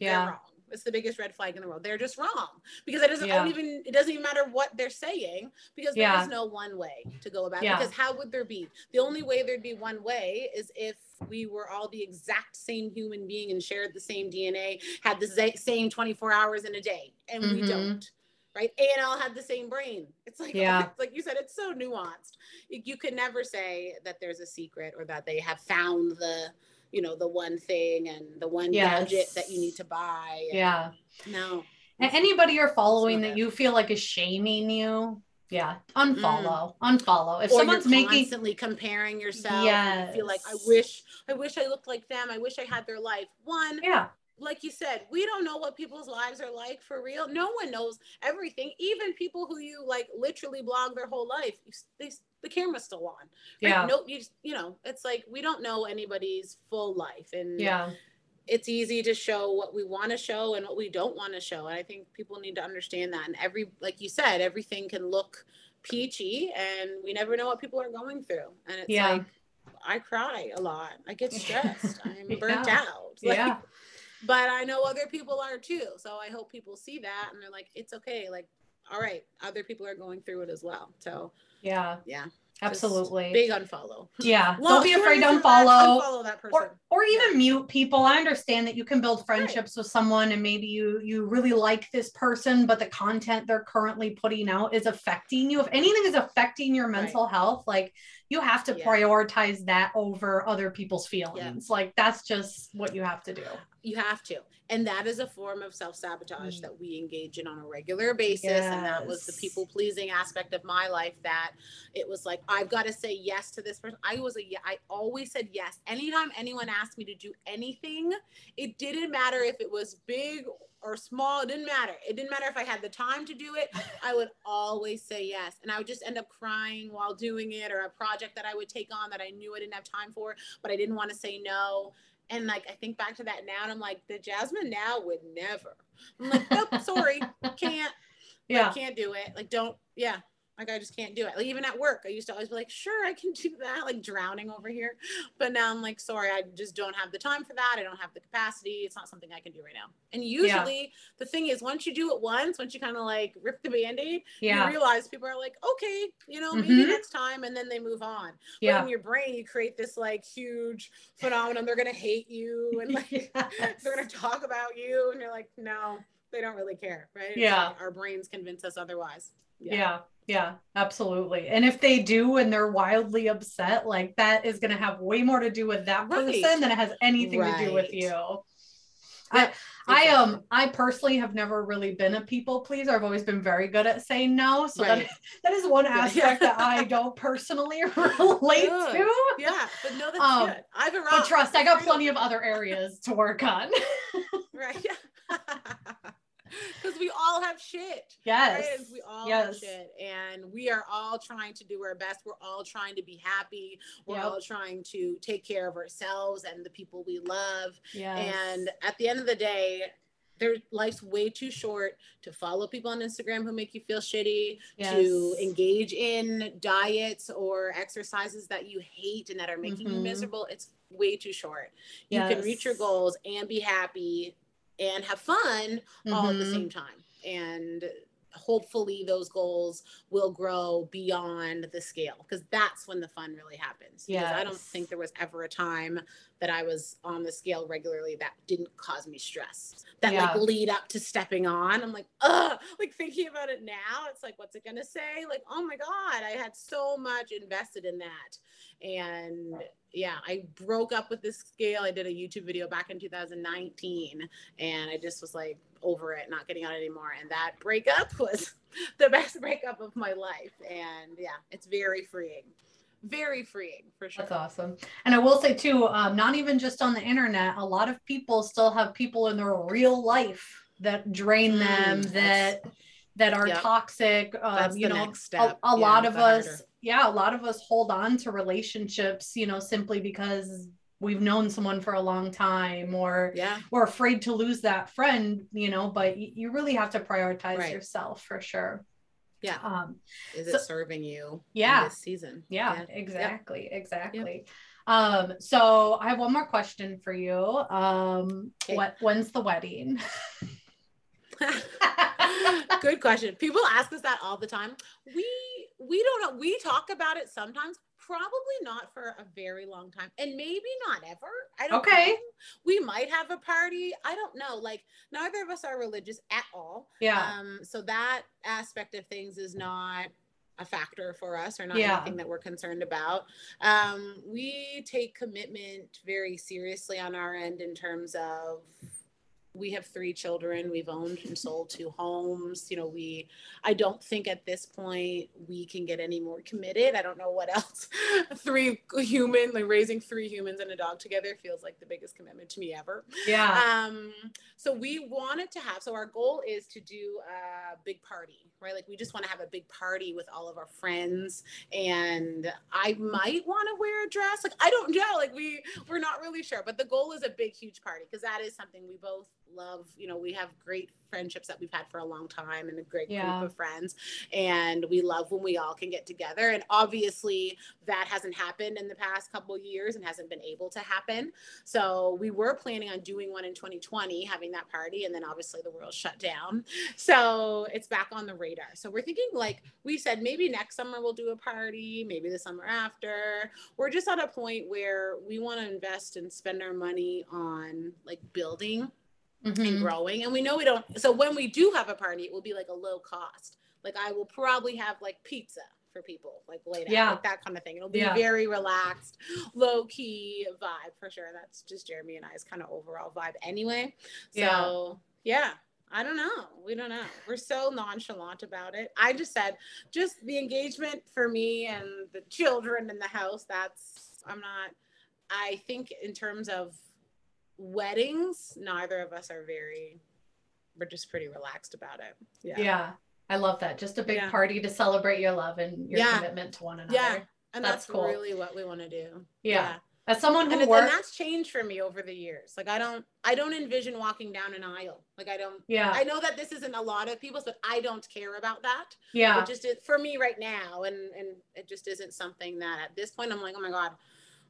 they're yeah. wrong It's the biggest red flag in the world. They're just wrong because it doesn't even it doesn't even matter what they're saying because there is no one way to go about it. Because how would there be? The only way there'd be one way is if we were all the exact same human being and shared the same DNA, had the same 24 hours in a day, and mm-hmm. we don't right? A&L had the same brain. It's like, yeah. It's like you said, it's so nuanced. You, could never say that there's a secret or that they have found the, you know, the one thing and the one yes. gadget that you need to buy. And, yeah. No. And anybody you're following that you feel like is shaming you, yeah, unfollow, mm. unfollow. If or someone's you're making constantly comparing yourself, yeah, feel like I wish, I wish I looked like them. I wish I had their life. One, yeah, like you said, we don't know what people's lives are like for real. No one knows everything. Even people who you like literally blog their whole life, they, the camera's still on. Right? Yeah. No, you, you know, it's like we don't know anybody's full life, and yeah, it's easy to show what we want to show and what we don't want to show. And I think people need to understand that. And every, like you said, everything can look peachy, and we never know what people are going through. And it's yeah. like I cry a lot. I get stressed. I'm burnt yeah. out. Like, yeah but I know other people are too. So I hope people see that and they're like, it's okay. Like, all right, other people are going through it as well. So yeah, yeah. Absolutely. Big unfollow. Yeah. Don't be afraid to unfollow. Unfollow that person. Or, or even mute people. I understand that you can build friendships right. with someone and maybe you you really like this person, but the content they're currently putting out is affecting you. If anything is affecting your mental right. health, like you have to yeah. prioritize that over other people's feelings. Yeah. Like that's just what you have to do. You have to. And that is a form of self sabotage mm. that we engage in on a regular basis. Yes. And that was the people pleasing aspect of my life that it was like, I've got to say yes to this person. I was a, I always said yes. Anytime anyone asked me to do anything, it didn't matter if it was big or small, it didn't matter. It didn't matter if I had the time to do it. I would always say yes. And I would just end up crying while doing it or a project that I would take on that I knew I didn't have time for, but I didn't want to say no. And like I think back to that now and I'm like, the Jasmine now would never. I'm like, nope, sorry, can't. Yeah. Like, can't do it. Like, don't, yeah. Like I just can't do it. Like even at work, I used to always be like, sure, I can do that, like drowning over here. But now I'm like, sorry, I just don't have the time for that. I don't have the capacity. It's not something I can do right now. And usually yeah. the thing is once you do it once, once you kind of like rip the band-aid, yeah. you realize people are like, okay, you know, maybe mm-hmm. next time, and then they move on. Yeah. But in your brain, you create this like huge phenomenon. They're gonna hate you and like yes. they're gonna talk about you, and you're like, no, they don't really care, right? Yeah. Like our brains convince us otherwise. yeah. yeah. Yeah, absolutely. And if they do and they're wildly upset, like that is going to have way more to do with that person right. than it has anything right. to do with you. I, I um I personally have never really been a people pleaser. I've always been very good at saying no. So right. that, that is one aspect yeah. that I don't personally relate good. to. Yeah, but no, that's um, good. I've arrived. But trust, I got plenty of other areas to work on. right. Because we all have shit. Yes. We all yes. have shit. And we are all trying to do our best. We're all trying to be happy. We're yep. all trying to take care of ourselves and the people we love. Yes. And at the end of the day, their life's way too short to follow people on Instagram who make you feel shitty, yes. to engage in diets or exercises that you hate and that are making mm-hmm. you miserable. It's way too short. You can reach your goals and be happy and have fun mm-hmm. all at the mm-hmm. same time. And hopefully those goals will grow beyond the scale because that's when the fun really happens. Yeah, I don't think there was ever a time that I was on the scale regularly that didn't cause me stress. That yeah. like lead up to stepping on. I'm like, ugh, like thinking about it now, it's like, what's it gonna say? Like, oh my God, I had so much invested in that. And yeah, I broke up with this scale. I did a YouTube video back in 2019 and I just was like over it, not getting on anymore. And that breakup was the best breakup of my life. And yeah, it's very freeing. Very freeing for sure. That's awesome. And I will say too, um, not even just on the internet, a lot of people still have people in their real life that drain them, mm, that that are yep. toxic. Um, you know, a, a yeah, lot of us, harder. Yeah, a lot of us hold on to relationships, you know, simply because we've known someone for a long time or yeah we're afraid to lose that friend you know but you, really have to prioritize right. yourself for sure yeah um is so, it serving you yeah this season yeah, yeah. exactly yep. exactly yep. um so i have one more question for you um okay. what when's the wedding Good question. People ask us that all the time. We we don't know. We talk about it sometimes, probably not for a very long time, and maybe not ever. I don't. Okay. Know. We might have a party. I don't know. Like neither of us are religious at all. Yeah. Um. So that aspect of things is not a factor for us or not Yeah. anything that we're concerned about. Um, we take commitment very seriously on our end in terms of we have three children. We've owned and sold two homes. You know we i don't think at this point we can get any more committed. I don't know what else. Three human like raising three humans and a dog together feels like the biggest commitment to me ever. Yeah. um so we wanted to have so our goal is to do a big party right? Like we just want to have a big party with all of our friends. And i might want to wear a dress. Like i don't know. Like we we're not really sure. But the goal is a big huge party because that is something we both love you know we have great friendships that we've had for a long time and a great Yeah. group of friends and we love when we all can get together and obviously that hasn't happened in the past couple years and hasn't been able to happen. So we were planning on doing one in 2020 having that party and then obviously the world shut down. So it's back on the radar. So we're thinking like we said maybe next summer we'll do a party maybe the summer after. We're just at a point where we want to invest and spend our money on like building and Mhm. growing. And we know we don't. So when we do have a party, it will be like a low cost. Like I will probably have like pizza for people, like laid out, Yeah. like that kind of thing. It'll be Yeah. very relaxed, low key vibe for sure. That's just Jeremy and I's kind of overall vibe anyway. So yeah. I don't know. We don't know. We're so nonchalant about it. I just said, just the engagement for me and the children in the house. That's, I'm not, I think in terms of weddings, neither of us are very, we're just pretty relaxed about it. Yeah. Yeah. I love that. Just a big Yeah. party to celebrate your love and your Yeah. commitment to one another. Yeah. And That's that's, cool. really what we want to do. Yeah. As someone And, who and works, that's changed for me over the years. Like I don't, I don't envision walking down an aisle. Like I don't, yeah, I know that this isn't a lot of people's, but I don't care about that. yeah, It just is for me right now. And, and it just isn't something that at this point I'm like, oh my God,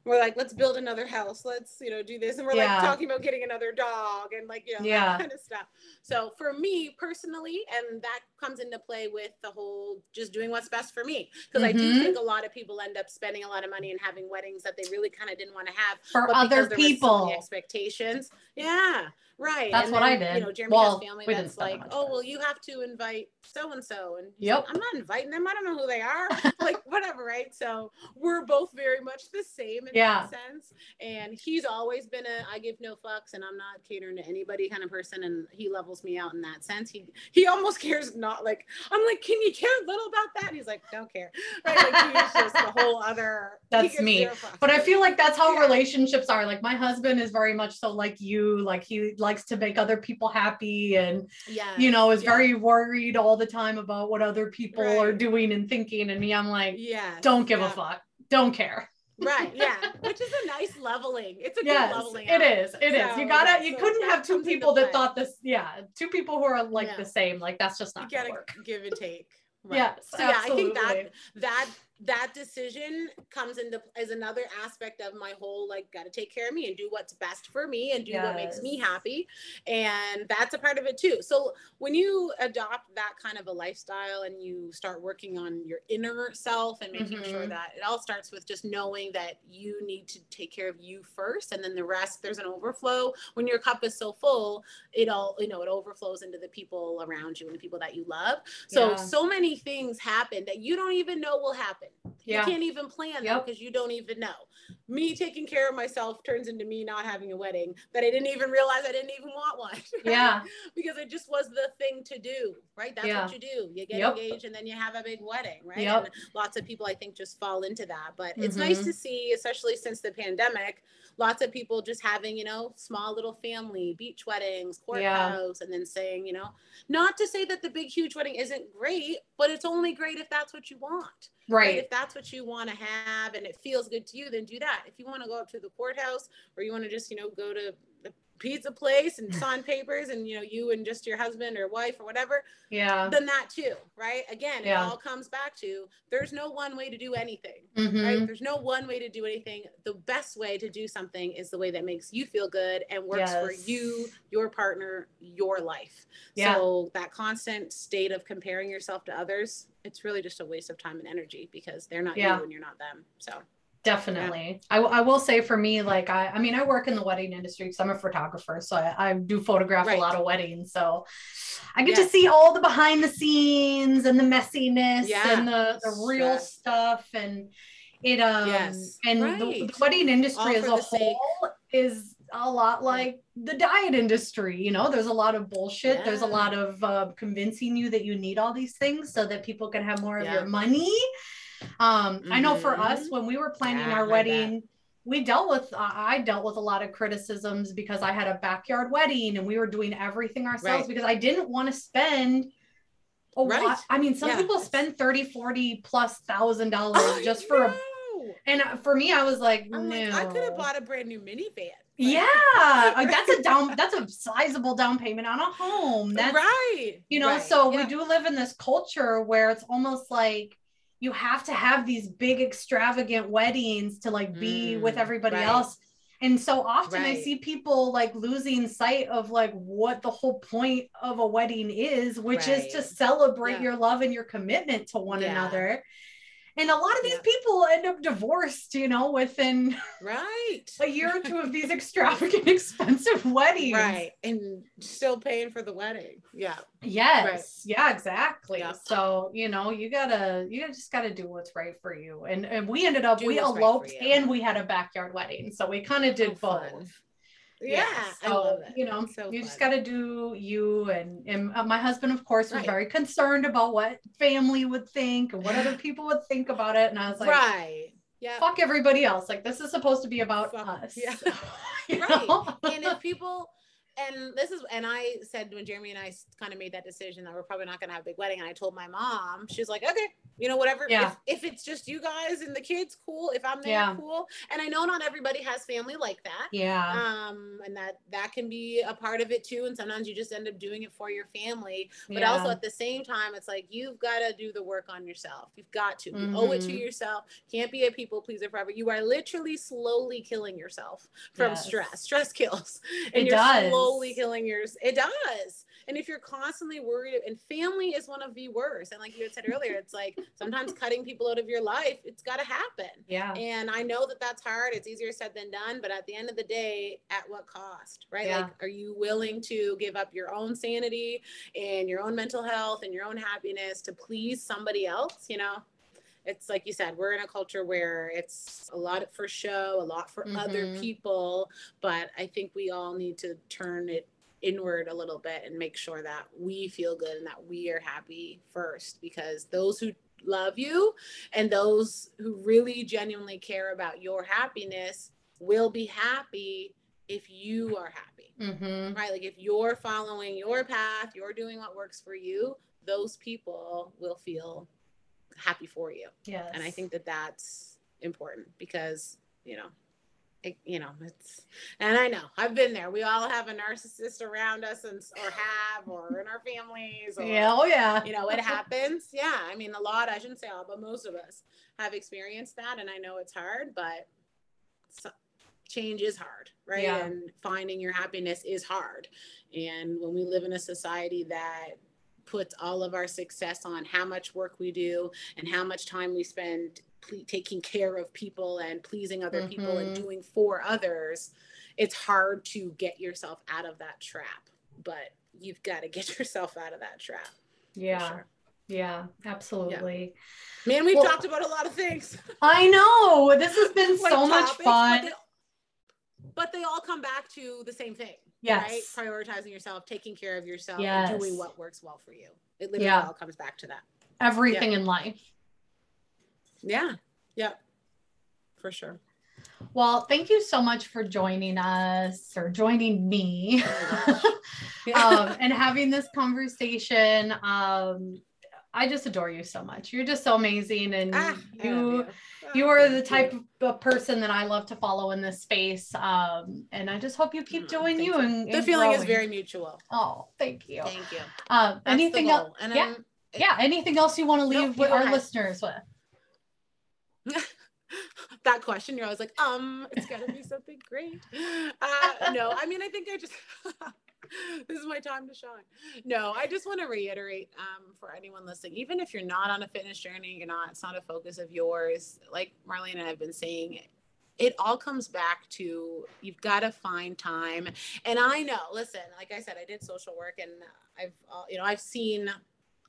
we're like, let's build another house. Let's, you know, do this. And we're Yeah. like talking about getting another dog and like, you know, Yeah. that kind of stuff. So for me personally, and that comes into play with the whole just doing what's best for me. Because I do Mhm. think a lot of people end up spending a lot of money and having weddings that they really kind of didn't want to have. for other so people. expectations. Yeah. Right. That's And what I then, did. You know, Jeremy Well, has family that's like, oh, well, you have to invite so and so. And Yep. like, I'm not inviting them. I don't know who they are. like, whatever. Right. So we're both very much the same in Yeah. that sense. And he's always been a I give no fucks and I'm not catering to anybody kind of person. And he levels me out in that sense. He he almost cares not like, I'm like, can you care a little about that? And he's like, don't care. Right. Like he's just the whole other. That's me. But I feel like that's how Yeah. relationships are. Like my husband is very much so like you. Like he likes to make other people happy and yeah. you know is Yeah. very worried all the time about what other people are doing and thinking. And me, I'm like, yeah. don't give yeah. a fuck. Don't care. Right. Yeah. Which is a nice leveling. It's a Yes, good leveling. it out. is. It is. So, You gotta. You so couldn't have two people that thought this. Yeah, two people who are like Yeah. the same. Like that's just not gonna gotta work. give and take. Right. Yes, So yeah, I think that that that decision comes into as another aspect of my whole like got to take care of me and do what's best for me and do what makes me happy. And that's a part of it too. So when you adopt that kind of a lifestyle and you start working on your inner self and making sure Mhm. that it all starts with just knowing that you need to take care of you first and then the rest there's an overflow. When your cup is so full it all you know it overflows into the people around you and the people that you love. So Yeah. so many things happen that you don't even know will happen Yeah. you can't even plan Yep. because you don't even know me taking care of myself turns into me not having a wedding that i didn't even realize i didn't even want one right? Yeah. because it just was the thing to do right that's Yeah. what you do you get Yep. engaged and then you have a big wedding right Yep. and lots of people i think just fall into that but it's nice Mhm. to see especially since the pandemic lots of people just having you know small little family beach weddings courthouse and then saying you know not to say that the big huge wedding isn't great but it's only great if that's what you want. Right. if that's what you want to have and it feels good to you then do that. If you want to go up to the courthouse or you want to just you know go to pizza place and sign papers and you know you and just your husband or wife or whatever yeah then that too right again yeah. it all comes back to there's no one way to do anything mm-hmm. right there's no one way to do anything the best way to do something is the way that makes you feel good and works yes. for you your partner your life yeah. so that constant state of comparing yourself to others it's really just a waste of time and energy because they're not yeah. you and you're not them so definitely yeah. I, I will say for me like I, I mean i work in the wedding industry because i'm a photographer so i, I do photograph right. a lot of weddings so i get yes. to see all the behind the scenes and the messiness yeah. and the, the real yes. stuff and it um yes. and right. the, the, wedding industry all as a whole sake. is a lot like the diet industry you know there's a lot of bullshit yeah. there's a lot of uh, convincing you that you need all these things so that people can have more of your money um, mm-hmm. I know for us, mm-hmm. when we were planning yeah, our wedding, we dealt with, uh, I dealt with a lot of criticisms because I had a backyard wedding and we were doing everything ourselves right. because I didn't want to spend a right. lot. I mean, some yeah. people spend 30, 40 plus thousand dollars just for a, and for me, I was like, I'm no. Like, I could have bought a brand new minivan. Yeah, that's a down. That's a sizable down payment on a home. That's right. You know, right. so yeah. we do live in this culture where it's almost like you have to have these big extravagant weddings to like be mm, with everybody right. else and so often right. i see people like losing sight of like what the whole point of a wedding is which right. is to celebrate yeah. your love and your commitment to one yeah. another and a lot of these yeah. people end up divorced, you know, within right a year or two of these extravagant, expensive weddings. Right. And still paying for the wedding. Yeah. Yes. Right. Yeah, exactly. Yeah. So, you know, you gotta you just gotta do what's right for you. And and we ended up do we eloped right and we had a backyard wedding. So we kind of did oh, both. Fun yeah, so you know so you fun. just got to do you and and uh, my husband of course was right. very concerned about what family would think and what other people would think about it and i was like right yeah fuck everybody else like this is supposed to be about fuck. us yeah right and if people and this is and i said when jeremy and i kind of made that decision that we're probably not going to have a big wedding and i told my mom she's like okay you know whatever yeah. if, if it's just you guys and the kids cool if i'm there yeah. cool and i know not everybody has family like that yeah um and that that can be a part of it too and sometimes you just end up doing it for your family but yeah. also at the same time it's like you've got to do the work on yourself you've got to mm-hmm. you owe it to mm-hmm. yourself can't be a people pleaser forever you are literally slowly killing yourself from yes. stress stress kills and it you're does. slowly killing yours it does and if you're constantly worried, and family is one of the worst. And like you had said earlier, it's like sometimes cutting people out of your life, it's got to happen. Yeah. And I know that that's hard. It's easier said than done. But at the end of the day, at what cost, right? Yeah. Like, are you willing to give up your own sanity and your own mental health and your own happiness to please somebody else? You know? It's like you said we're in a culture where it's a lot for show a lot for mm-hmm. other people but i think we all need to turn it inward a little bit and make sure that we feel good and that we are happy first because those who love you and those who really genuinely care about your happiness will be happy if you are happy mm-hmm. right like if you're following your path you're doing what works for you those people will feel happy for you yes and i think that that's important because you know it, you know, it's, and I know I've been there. We all have a narcissist around us and, or have, or in our families. Or, yeah. Oh yeah. You know, it happens. Yeah. I mean, a lot, I shouldn't say all, but most of us have experienced that. And I know it's hard, but change is hard, right? Yeah. And finding your happiness is hard. And when we live in a society that puts all of our success on how much work we do and how much time we spend ple- taking care of people and pleasing other mm-hmm. people and mm-hmm. doing for others, it's hard to get yourself out of that trap. But you've got to get yourself out of that trap. Yeah. Sure. Yeah, absolutely. Yeah. Man, we've well, talked about a lot of things. I know. This has been like so topics, much fun. But they, but they, all come back to the same thing. Yes. Right? Prioritizing yourself, taking care of yourself, yes. doing what works well for you. It literally yeah. all comes back to that. Everything yeah. in life. Yeah. Yep. For sure. Well, thank you so much for joining us or joining me oh um, and having this conversation. Um, I just adore you so much. You're just so amazing, and ah, you, you. Oh, you are the type of person that I love to follow in this space. Um, and I just hope you keep mm, doing you. And, and the feeling growing. is very mutual. Oh, thank you. Thank you. Um, anything else? And yeah, I'm, yeah. Anything else you want to leave with our listeners with? that question, you're always like, um, it's gotta be something great. Uh, no, I mean, I think I just this is my time to shine. No, I just want to reiterate um, for anyone listening, even if you're not on a fitness journey, you're not, it's not a focus of yours. Like Marlene and I have been saying, it all comes back to you've got to find time. And I know, listen, like I said, I did social work and I've, uh, you know, I've seen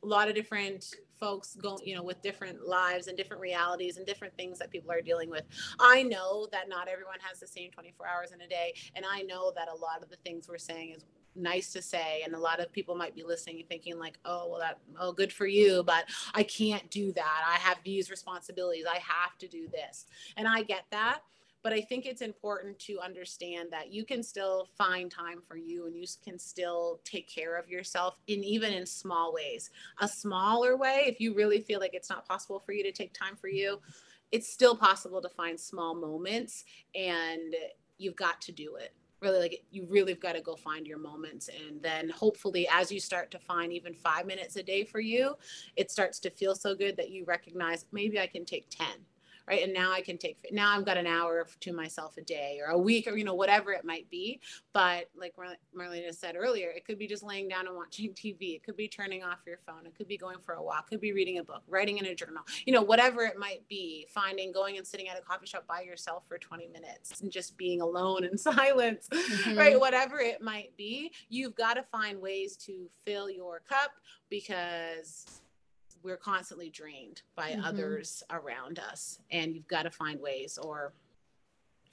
a lot of different folks go you know with different lives and different realities and different things that people are dealing with i know that not everyone has the same 24 hours in a day and i know that a lot of the things we're saying is nice to say and a lot of people might be listening and thinking like oh well that oh good for you but i can't do that. I have these responsibilities. I have to do this. And i get that but i think it's important to understand that you can still find time for you and you can still take care of yourself in even in small ways. A smaller way if you really feel like it's not possible for you to take time for you it's still possible to find small moments and you've got to do it really like you really got to go find your moments and then hopefully as you start to find even five minutes a day for you it starts to feel so good that you recognize maybe i can take 10 right? And now i can take now i've got an hour to myself a day or a week or you know whatever it might be. But like Mar- marlena said earlier it could be just laying down and watching tv it could be turning off your phone. It could be going for a walk. It could be reading a book writing in a journal you know whatever it might be. Finding going and sitting at a coffee shop by yourself for 20 minutes and just being alone in silence mm-hmm. right? Whatever it might be you've got to find ways to fill your cup because we're constantly drained by mm-hmm. others around us and you've got to find ways or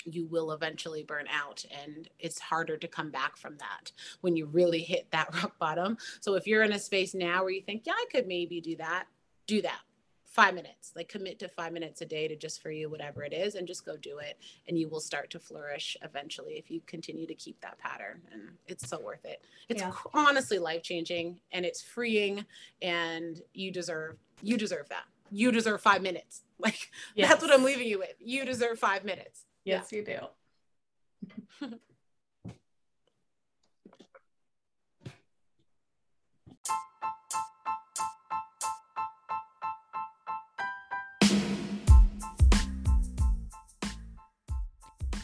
you will eventually burn out and it's harder to come back from that when you really hit that rock bottom so if you're in a space now where you think yeah i could maybe do that do that five minutes like commit to five minutes a day to just for you whatever it is and just go do it and you will start to flourish eventually if you continue to keep that pattern and it's so worth it it's yeah. honestly life changing and it's freeing and you deserve you deserve that you deserve five minutes like yes. that's what i'm leaving you with you deserve five minutes yes yeah. you do